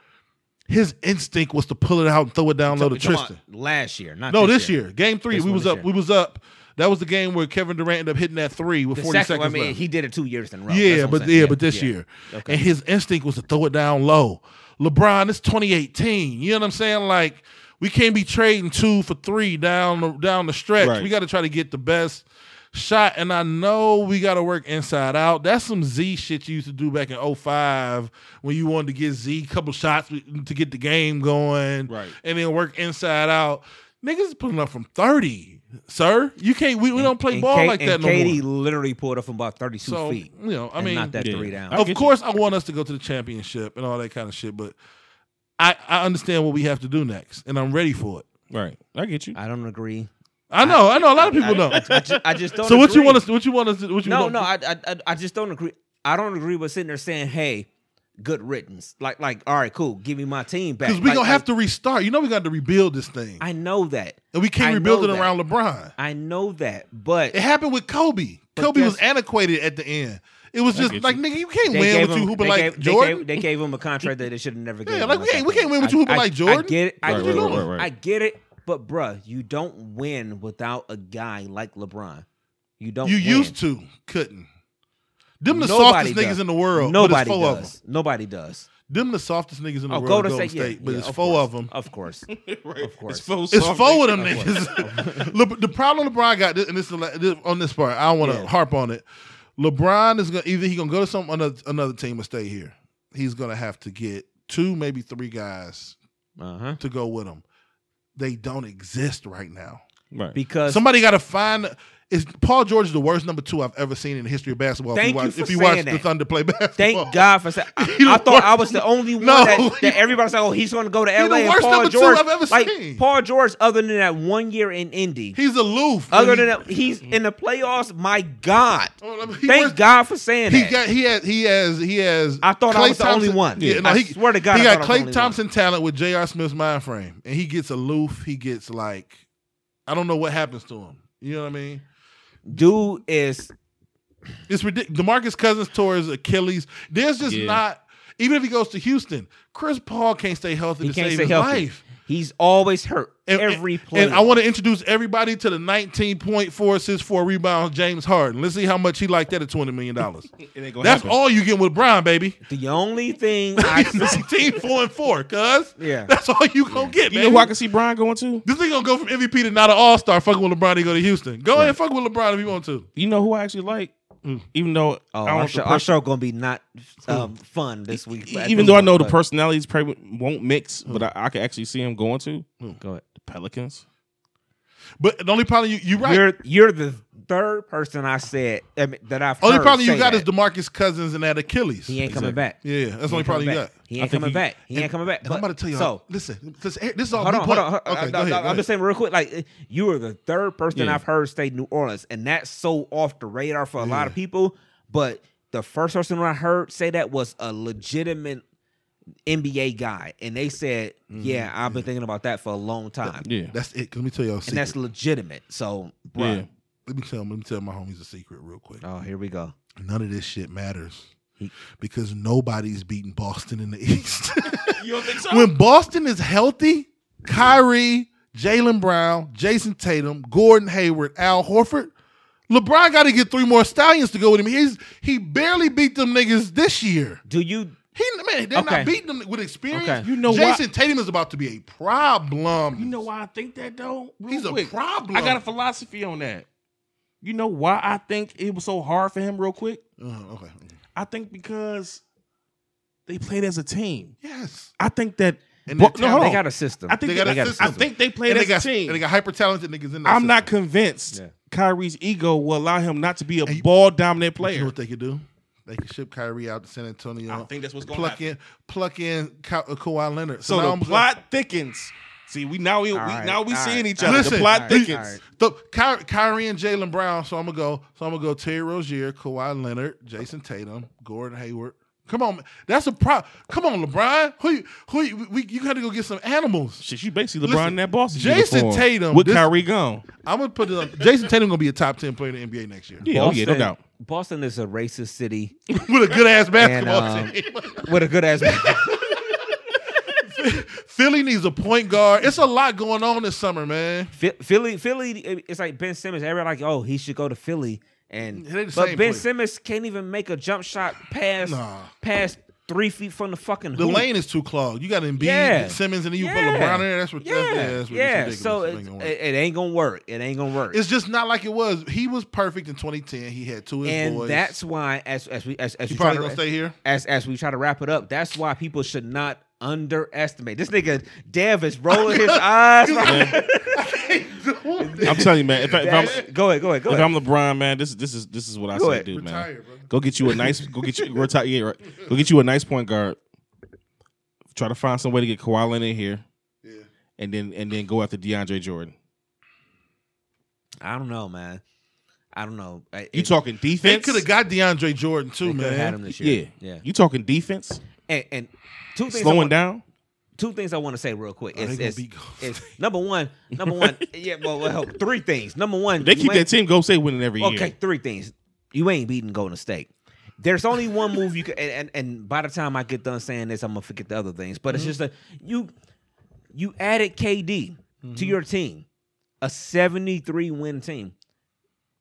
His instinct was to pull it out and throw it down low to You talking about Tristan. Last year, not No, this this year, game three, This we was up. year. We was up. That was the game where Kevin Durant ended up hitting that three with The 40 second, I mean, left. he did it two years in a row. Yeah, but I'm yeah, but this year, Okay. and his instinct was to throw it down low. LeBron, it's 2018. You know what I'm saying? Like we can't be trading two for three down the, down the stretch. Right. We got to try to get the best shot. And I know we got to work inside out. That's some Z shit you used to do back in 05 when you wanted to get Z couple shots to get the game going, Right. And then work inside out. Niggas is putting up from 30, sir. You can't. We, we don't play ball K- like that and no KD more. literally pulled up from about 32 So feet. you know, I and mean, not that Yeah. three down. Of get you. course, I want us to go to the championship and all that kind of shit, but I, I understand what we have to do next, and I'm ready for it. Right. I get you. I don't agree. I know, I, know, a lot of people I, don't. I, just, I just don't. so what you agree. want us? What you want to- What you No, want no, I, I, I- I just don't agree. I don't agree with sitting there saying, "Hey, good riddance." Like, like, all right, cool. Give me my team back. because we Like- gonna have to restart. You know, we got to rebuild this thing, I know that. and we can't I rebuild it that. around LeBron. I know that. But It happened with Kobe. Kobe was antiquated at the end. It was just like you. nigga, you can't they win with you him, hooping like gave, they Jordan. gave, they gave him a contract that they should have never given. Yeah, him like, we can't- we can't win with I- you hooping like Jordan. I get it. I Right, get right, right. I get it. But bruh, you don't win without a guy like LeBron. You don't. you win. used to, couldn't. Them the Nobody softest niggas in the world. Nobody but it's four of them. does. Nobody does. Them the softest niggas in the Oh, world. go to Golden State, yeah, but yeah, it's of four course. of them. Of course. right. Of course. It's, full It's four of niggas. them niggas. Le- the problem LeBron got, this, and this, is this on this part, I don't want to Yeah. harp on it. LeBron is gonna either he gonna go to some another, another team or stay here. He's gonna have to get two, maybe three guys Uh huh. to go with him. They don't exist right now. Right. Because Somebody got to find. Is Paul George is the worst number two I've ever seen in the history of basketball? Thank if you you watch, for if you saying watch the. Thunder play basketball, Thank God for saying. I, I thought I was the only one No, that, he- that everybody said, "Oh, he's going to go to the L.A." and worst Paul number two George, I've ever like seen. Paul George, other than that one year in Indy, He's aloof. other When than he- that, he's in the playoffs. My God, Oh, I mean, thank works- God for saying He that. got he has he has he has. I thought I Klay was the only one. Yeah, no, I he, swear to God, he I got I the Klay Thompson talent with J.R. Smith's mind frame, and he gets aloof. He gets like, I don't know what happens to him. You know what I mean? Dude is It's ridiculous. Demarcus Cousins tore his Achilles. There's just Yeah. not. Even if he goes to Houston, Chris Paul can't stay healthy he to can't save stay his healthy. life. He's always hurt And- every play. And I want to introduce everybody to the 19.4 assists, four rebounds, James Harden. Let's see how much he liked that at $20 million. It ain't gonna That's happen. all you get with Bron, baby. the only thing I 19, 4 and 4, cuz. Yeah. That's all you gonna get, You man. know who I can see Bron going to? This nigga gonna go from MVP to not an all star fucking with LeBron. He go to Houston. Go ahead, fuck with LeBron if you want to. You know who I actually like? Mm. Even though Oh, I don't our know show, the our show gonna be not mm. um, fun this week. even this though I point, know the but- personalities probably won't mix, mm. but I, I can actually see him going to Go ahead. the Pelicans. But the only problem you you right. You're you're the third person I said I mean, that I've only heard problem you say got that. is Demarcus Cousins and that Achilles. he ain't coming back. Yeah, that's the He only ain't problem you got. He ain't coming he- back. He ain't coming back. And I'm But- about to tell you. So listen, listen. This is all. hold me on, hold point- on. hold on. Okay, I, go ahead. I, go I'm just saying real quick. Like you are the third person Yeah. I've heard stay New Orleans, and that's so off the radar for a lot of people. But the first person I heard say that was a legitimate NBA guy, and they said, mm-hmm. "Yeah, I've been thinking about that for a long time, Yeah, That's it. 'cause Let me tell y'all a and secret. that's legitimate." So, bruh. yeah. Let me tell let me tell my homies a secret real quick. Oh, here we go. None of this shit matters because nobody's beating Boston in the East. You don't think so? when Boston is healthy, Kyrie, Jaylen Brown, Jayson Tatum, Gordon Hayward, Al Horford, LeBron got to get three more stallions to go with him. He's he barely beat them niggas this year. Do you He man, they're Okay. not beating them with experience. Okay. You know Jayson why- Tatum is about to be a problem. You know why I think that though? Real He's a problem. I got a philosophy on that. You know why I think it was so hard for him? Real quick, Uh, okay. I think because they played as a team. Yes. I think that. And But- they're no, they got a system? I think They they, got a I system. I think they played And they as got a team. and they got hyper talented niggas in there. I'm not convinced Yeah. Kyrie's ego will allow him not to be a you- ball dominant You know player. what they could do? They could ship Kyrie out to San Antonio. I think that's what's going to pluck happen. in, pluck in Ka- uh, Kawhi Leonard. So now the I'm gonna- plot thickens. See, we now we, we All right, now we seeing right, each other. right. the Listen, plot all right, thickens. all right. The Ky- Kyrie and Jaylen Brown. So I'm gonna go. So I'm gonna go. Terry Rozier, Kawhi Leonard, Jayson Tatum, Gordon Hayward. Come on, man. that's a pro. Come on, LeBron. Who you, who you, we, you got to go get some animals. Shit, you basically LeBron Listen, in that Boston Jayson uniform Tatum, with this- Kyrie gone. I'm gonna put it on. Jayson Tatum gonna be a top ten player in the NBA next year Yeah, oh yeah, no Boston- doubt. Boston is a racist city with a good ass basketball um, team. with a good ass. Philly needs a point guard. It's a lot going on this summer, man. Philly, Philly, it's like Ben Simmons. Everybody like, oh, he should go to Philly, and the but Ben place. Simmons can't even make a jump shot past Nah. past three feet from the fucking The hoop. lane is too clogged. You got Embiid, Yeah. Simmons, and then you put Yeah. LeBron in there. That's what. Yeah, That's, yeah, that's what yeah. So. It it, ain't gonna work. it, ain't gonna work. It ain't gonna work. It's just not like it was. He was perfect in 2010. He had two and boys. that's why, as as we as, as he we try probably to gonna stay here. as as we try to wrap it up, that's why people should not underestimate this nigga. Dev is rolling his eyes. I'm telling you, man. If, I, if I'm go ahead, go ahead, go if ahead. I'm LeBron, man, this is this is this is what I Go say, ahead. dude, man. Retire, brother. Go get you a nice. Go get you retire. Yeah, right. Go get you a nice point guard. Try to find some way to get Kawhi Leonard in here, Yeah. and then and then go after DeAndre Jordan. I don't know, man. I don't know. I- You it- talking They defense? could have got DeAndre Jordan too, could've had man. him this year. Yeah, yeah. You talking defense? And, and two things. Slowing want- down. Two things I want to say real quick. Oh, they Is, is, beat is number one. Number one. yeah. Well, well, three things. Number one. They keep that team go say winning every year. Okay, three things. You ain't beating Golden State. There's only one move you can, and, and and by the time I get done saying this, I'm gonna forget the other things. But Mm-hmm. it's just a you you added KD Mm-hmm. to your team, a 73 win team.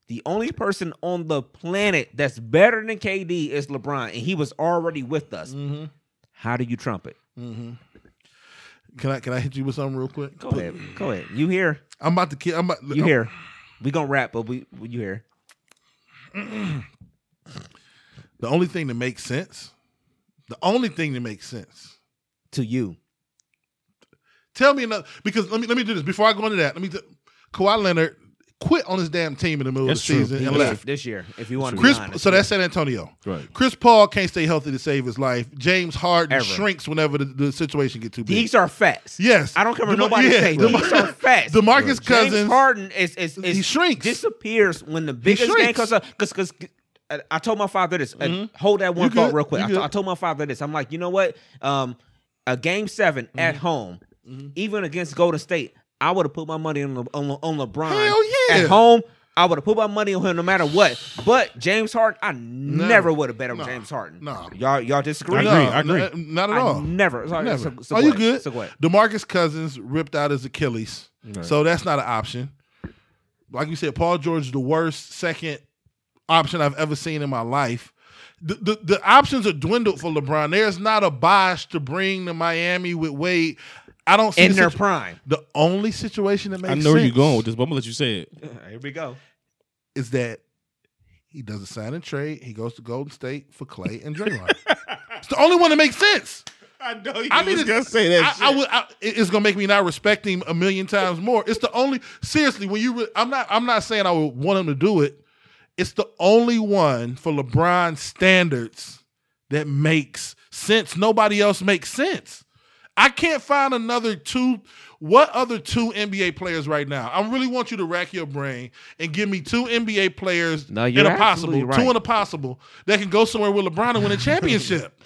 The only person on the planet that's better than KD is LeBron, and he was already with us. Mm-hmm. How do you trump it? Mm-hmm. Can I can I hit you with something real quick? Go ahead, go ahead. You here? I'm about to. kill. I'm about, You here? We gonna rap, but we you here? The only thing that makes sense. The only thing that makes sense. To you? Tell me another because let me let me do this before I go into that. Let me. T- Kawhi Leonard quit on his damn team in the middle That's of the true. season He and did. left. this year, if you want to Chris, be honest. so that's San Antonio. Right. Chris Paul can't stay healthy to save his life. James Harden Ever. shrinks whenever the, the situation get too big. These are facts. yes, I don't care what Demar- nobody yeah, say. Demar- These are facts. Demarcus James Cousins. Harden is is, is He shrinks. disappears when the biggest game comes up. Because because I told my father this. and hold that one Mm-hmm. You thought good. real quick. You I, to- I told my father this. I'm like, you know what? Um, a game 7 Mm-hmm. at home, even against Golden State, I would have put my money on Le- on, Le- on LeBron. Hell yeah. At home. I would have put my money on him no matter what. But James Harden, I never would have bet on Nah. James Harden. Nah. Y'all, y'all disagree? I No, agree, I agree. n- not at I all. never. Sorry, Never. So, so go you ahead. good? So go ahead. Demarcus Cousins ripped out his Achilles, Right. so that's not an option. Like you said, Paul George is the worst second option I've ever seen in my life. The, the the options are dwindled for LeBron. There's not a bias to bring to Miami with Wade. I don't see In the their situ- prime. The only situation that makes I know where you're going with this, but I'm gonna let you say it. Here we go. is that he doesn't sign and trade. He goes to Golden State for Klay and Draymond. it's the only one that makes sense. I know you I need was to gonna say that. I, I shit. would. I, it's gonna make me not respect him a million times more. It's the only. Seriously, when you, re, I'm not. I'm not saying I would want him to do it. It's the only one for LeBron standards that makes sense. Nobody else makes sense. I can't find another two. What other two NBA players right now? I really want you to rack your brain and give me two NBA players No, in a possible, absolutely two in a possible that can go somewhere with LeBron and win a championship.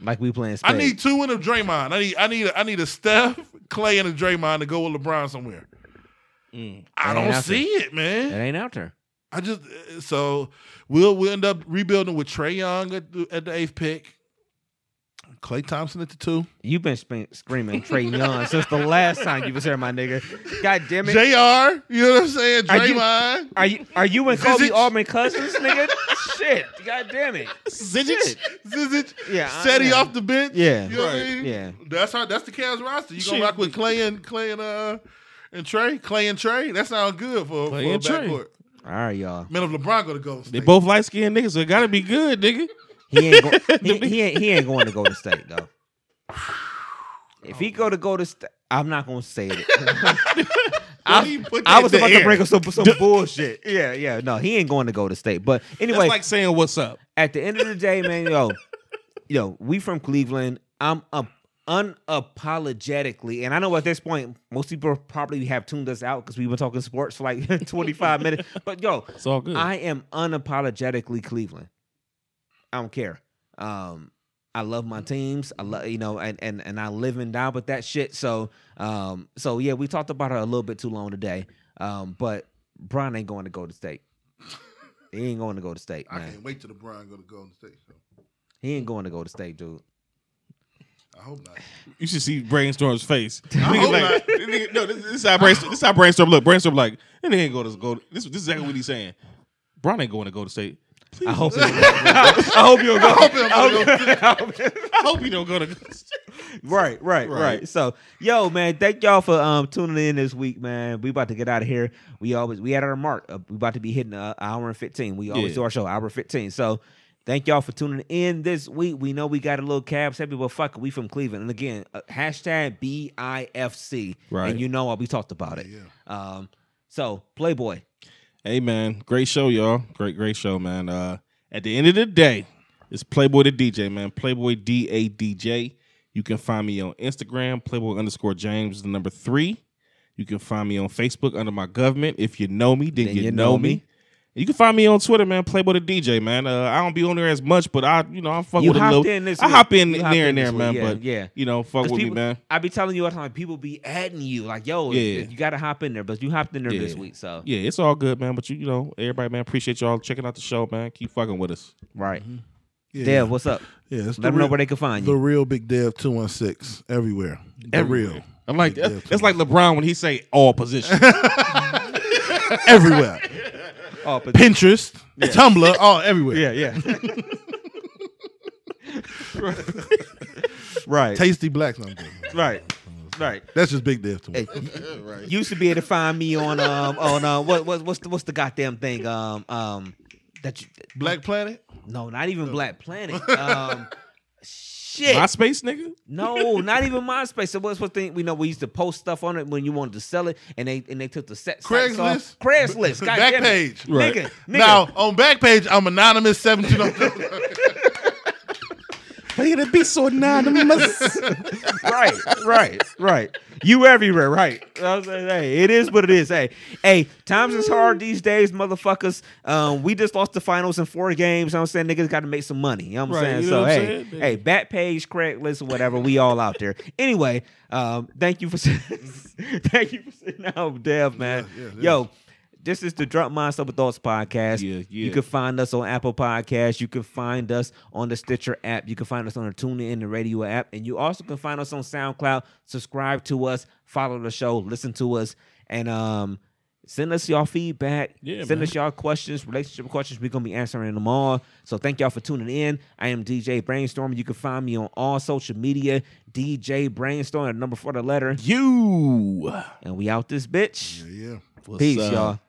Like we playing I need two in a Draymond. I need I need a, I need a Steph, Klay, and a Draymond to go with LeBron somewhere. Mm. I don't see it, man. It ain't out there. I just so we'll we'll end up rebuilding with Trae Young at the, at the eighth pick, Klay Thompson at the two, You've been sp- screaming Trae Young since the last time you was here, my nigga. God damn it. Jr. You know what I'm saying? Are you- are you are you and Koby Altman cousins, nigga? Shit. God damn it. Shit. Zizic, Yeah, I- Cedi yeah. off the bench. Yeah. you know what I mean? Yeah. That's how. That's the Cavs roster. You gonna Shit. rock with Klay and Klay and uh and Trae, Klay and Trae. That sounds good for, Klay for a and Trae. backcourt. All right, y'all. Man, if LeBron go to Golden They both light skinned niggas, so it gotta be good, nigga. He ain't go- he, he ain't he ain't going to Golden State though. If he go to Golden State, I'm not gonna say it. Why do you put I was about to air? bring up some some bullshit. Yeah, yeah. No, he ain't going to go to State. But anyway, That's like saying what's up. at the end of the day, man, yo, yo, we from Cleveland. I'm up unapologetically, and I know at this point most people probably have tuned us out because we've been talking sports for like 25 minutes. But yo, It's all good. I am unapologetically Cleveland. I don't care. Um, I love my teams. I love you know, and and and I live and die with that shit. So um, so yeah, we talked about it a little bit too long today. Um, but Bron ain't going to go to state. He ain't going to go to state, I man. can't wait till LeBron go to Golden State. So. He ain't going to go to state, dude. I hope not. You should see Brainstorm's face. I hope like, not. no, this, this is how Brainstorm. This is how Brainstorm look. Brainstorm like, and they ain't going to go. This, this is exactly what he's saying. Bron ain't going to go to state. Please I hope. don't- I hope you don't go. I hope it I hope you don't go to. Right, right, right, Right. So, yo, man, thank y'all for um tuning in this week, man. We about to get out of here. We always we had our mark. Uh, we about to be hitting an hour and fifteen. We always Yeah. do our show hour fifteen. So, thank y'all for tuning in this week. We know we got a little Cavs heavy, but fuck it, we from Cleveland. And again, uh, hashtag BIFC. Right. And you know what we talked about it. Yeah. Um. So, Playboy. Hey man, great show, y'all. Great, great show, man. Uh, at the end of the day, it's Playboy the DJ, man. Playboy D A D J. You can find me on Instagram, Playboy underscore James, the number three. You can find me on Facebook under my government. If you know me, then, you, know, me. You can find me on Twitter, man. Playboy the DJ, man. Uh, I don't be on there as much, but I, you know, I fuck You with a little. in this I week. hop in You there and there, man. Yeah, but yeah. you know, fuck with people, me, man. I be telling you all the time, people be adding you like, yo, Yeah. you gotta hop in there, but you hopped in there this week, so Yeah, it's all good, man. But you, you know, everybody, man, appreciate y'all checking out the show, man. Keep fucking with us. right. Yeah. Dev, what's up? Yeah, it's Let the them know where they can find you. the real Big Dev two one six everywhere. The Everywhere. real I'm like, Big it's like LeBron when he say all positions. everywhere. Oh, but Pinterest, Tumblr, all everywhere. yeah, yeah. right, Tasty Blacks. No, right, right. That's just Big Dev to me. Hey, you used to be able to find me on um on uh what what what's the what's the goddamn thing um um that you Black Planet. no not even Black Planet um shit MySpace, nigga. No, not even MySpace. So what's what thing we know we used to post stuff on it when you wanted to sell it, and they and they took the set. Craigslist? Craigslist, God. Backpage. Right. nigga, nigga. Now on Backpage, I'm anonymous oh seven two. But it'd be so anonymous. right, right, right. You everywhere, right? I was like, hey, it is what it is. Hey, hey, times is hard these days, motherfuckers. Um, we just lost the finals in four games. You know what I'm saying niggas got to make some money. You know what I'm Right, saying? you so know I'm hey, saying? hey, Backpage, Craigslist, or whatever. We all out there. Anyway, um, thank you for thank you for sitting out, Dev, man. Yeah, yeah. Yo. This is the Drunk Mind Sober Thoughts podcast. Yeah, yeah. You can find us on Apple Podcasts. You can find us on the Stitcher app. You can find us on the TuneIn the radio app. And you also can find us on SoundCloud. Subscribe to us, follow the show, listen to us, and um send us y'all feedback. Yeah, send man. us y'all questions, relationship questions. We're gonna be answering them all. So thank y'all for tuning in. I am DJ Brainstorm. You can find me on all social media. DJ Brainstorm, number for the letter. you. And we out this bitch. yeah, yeah. What's Peace, up? y'all.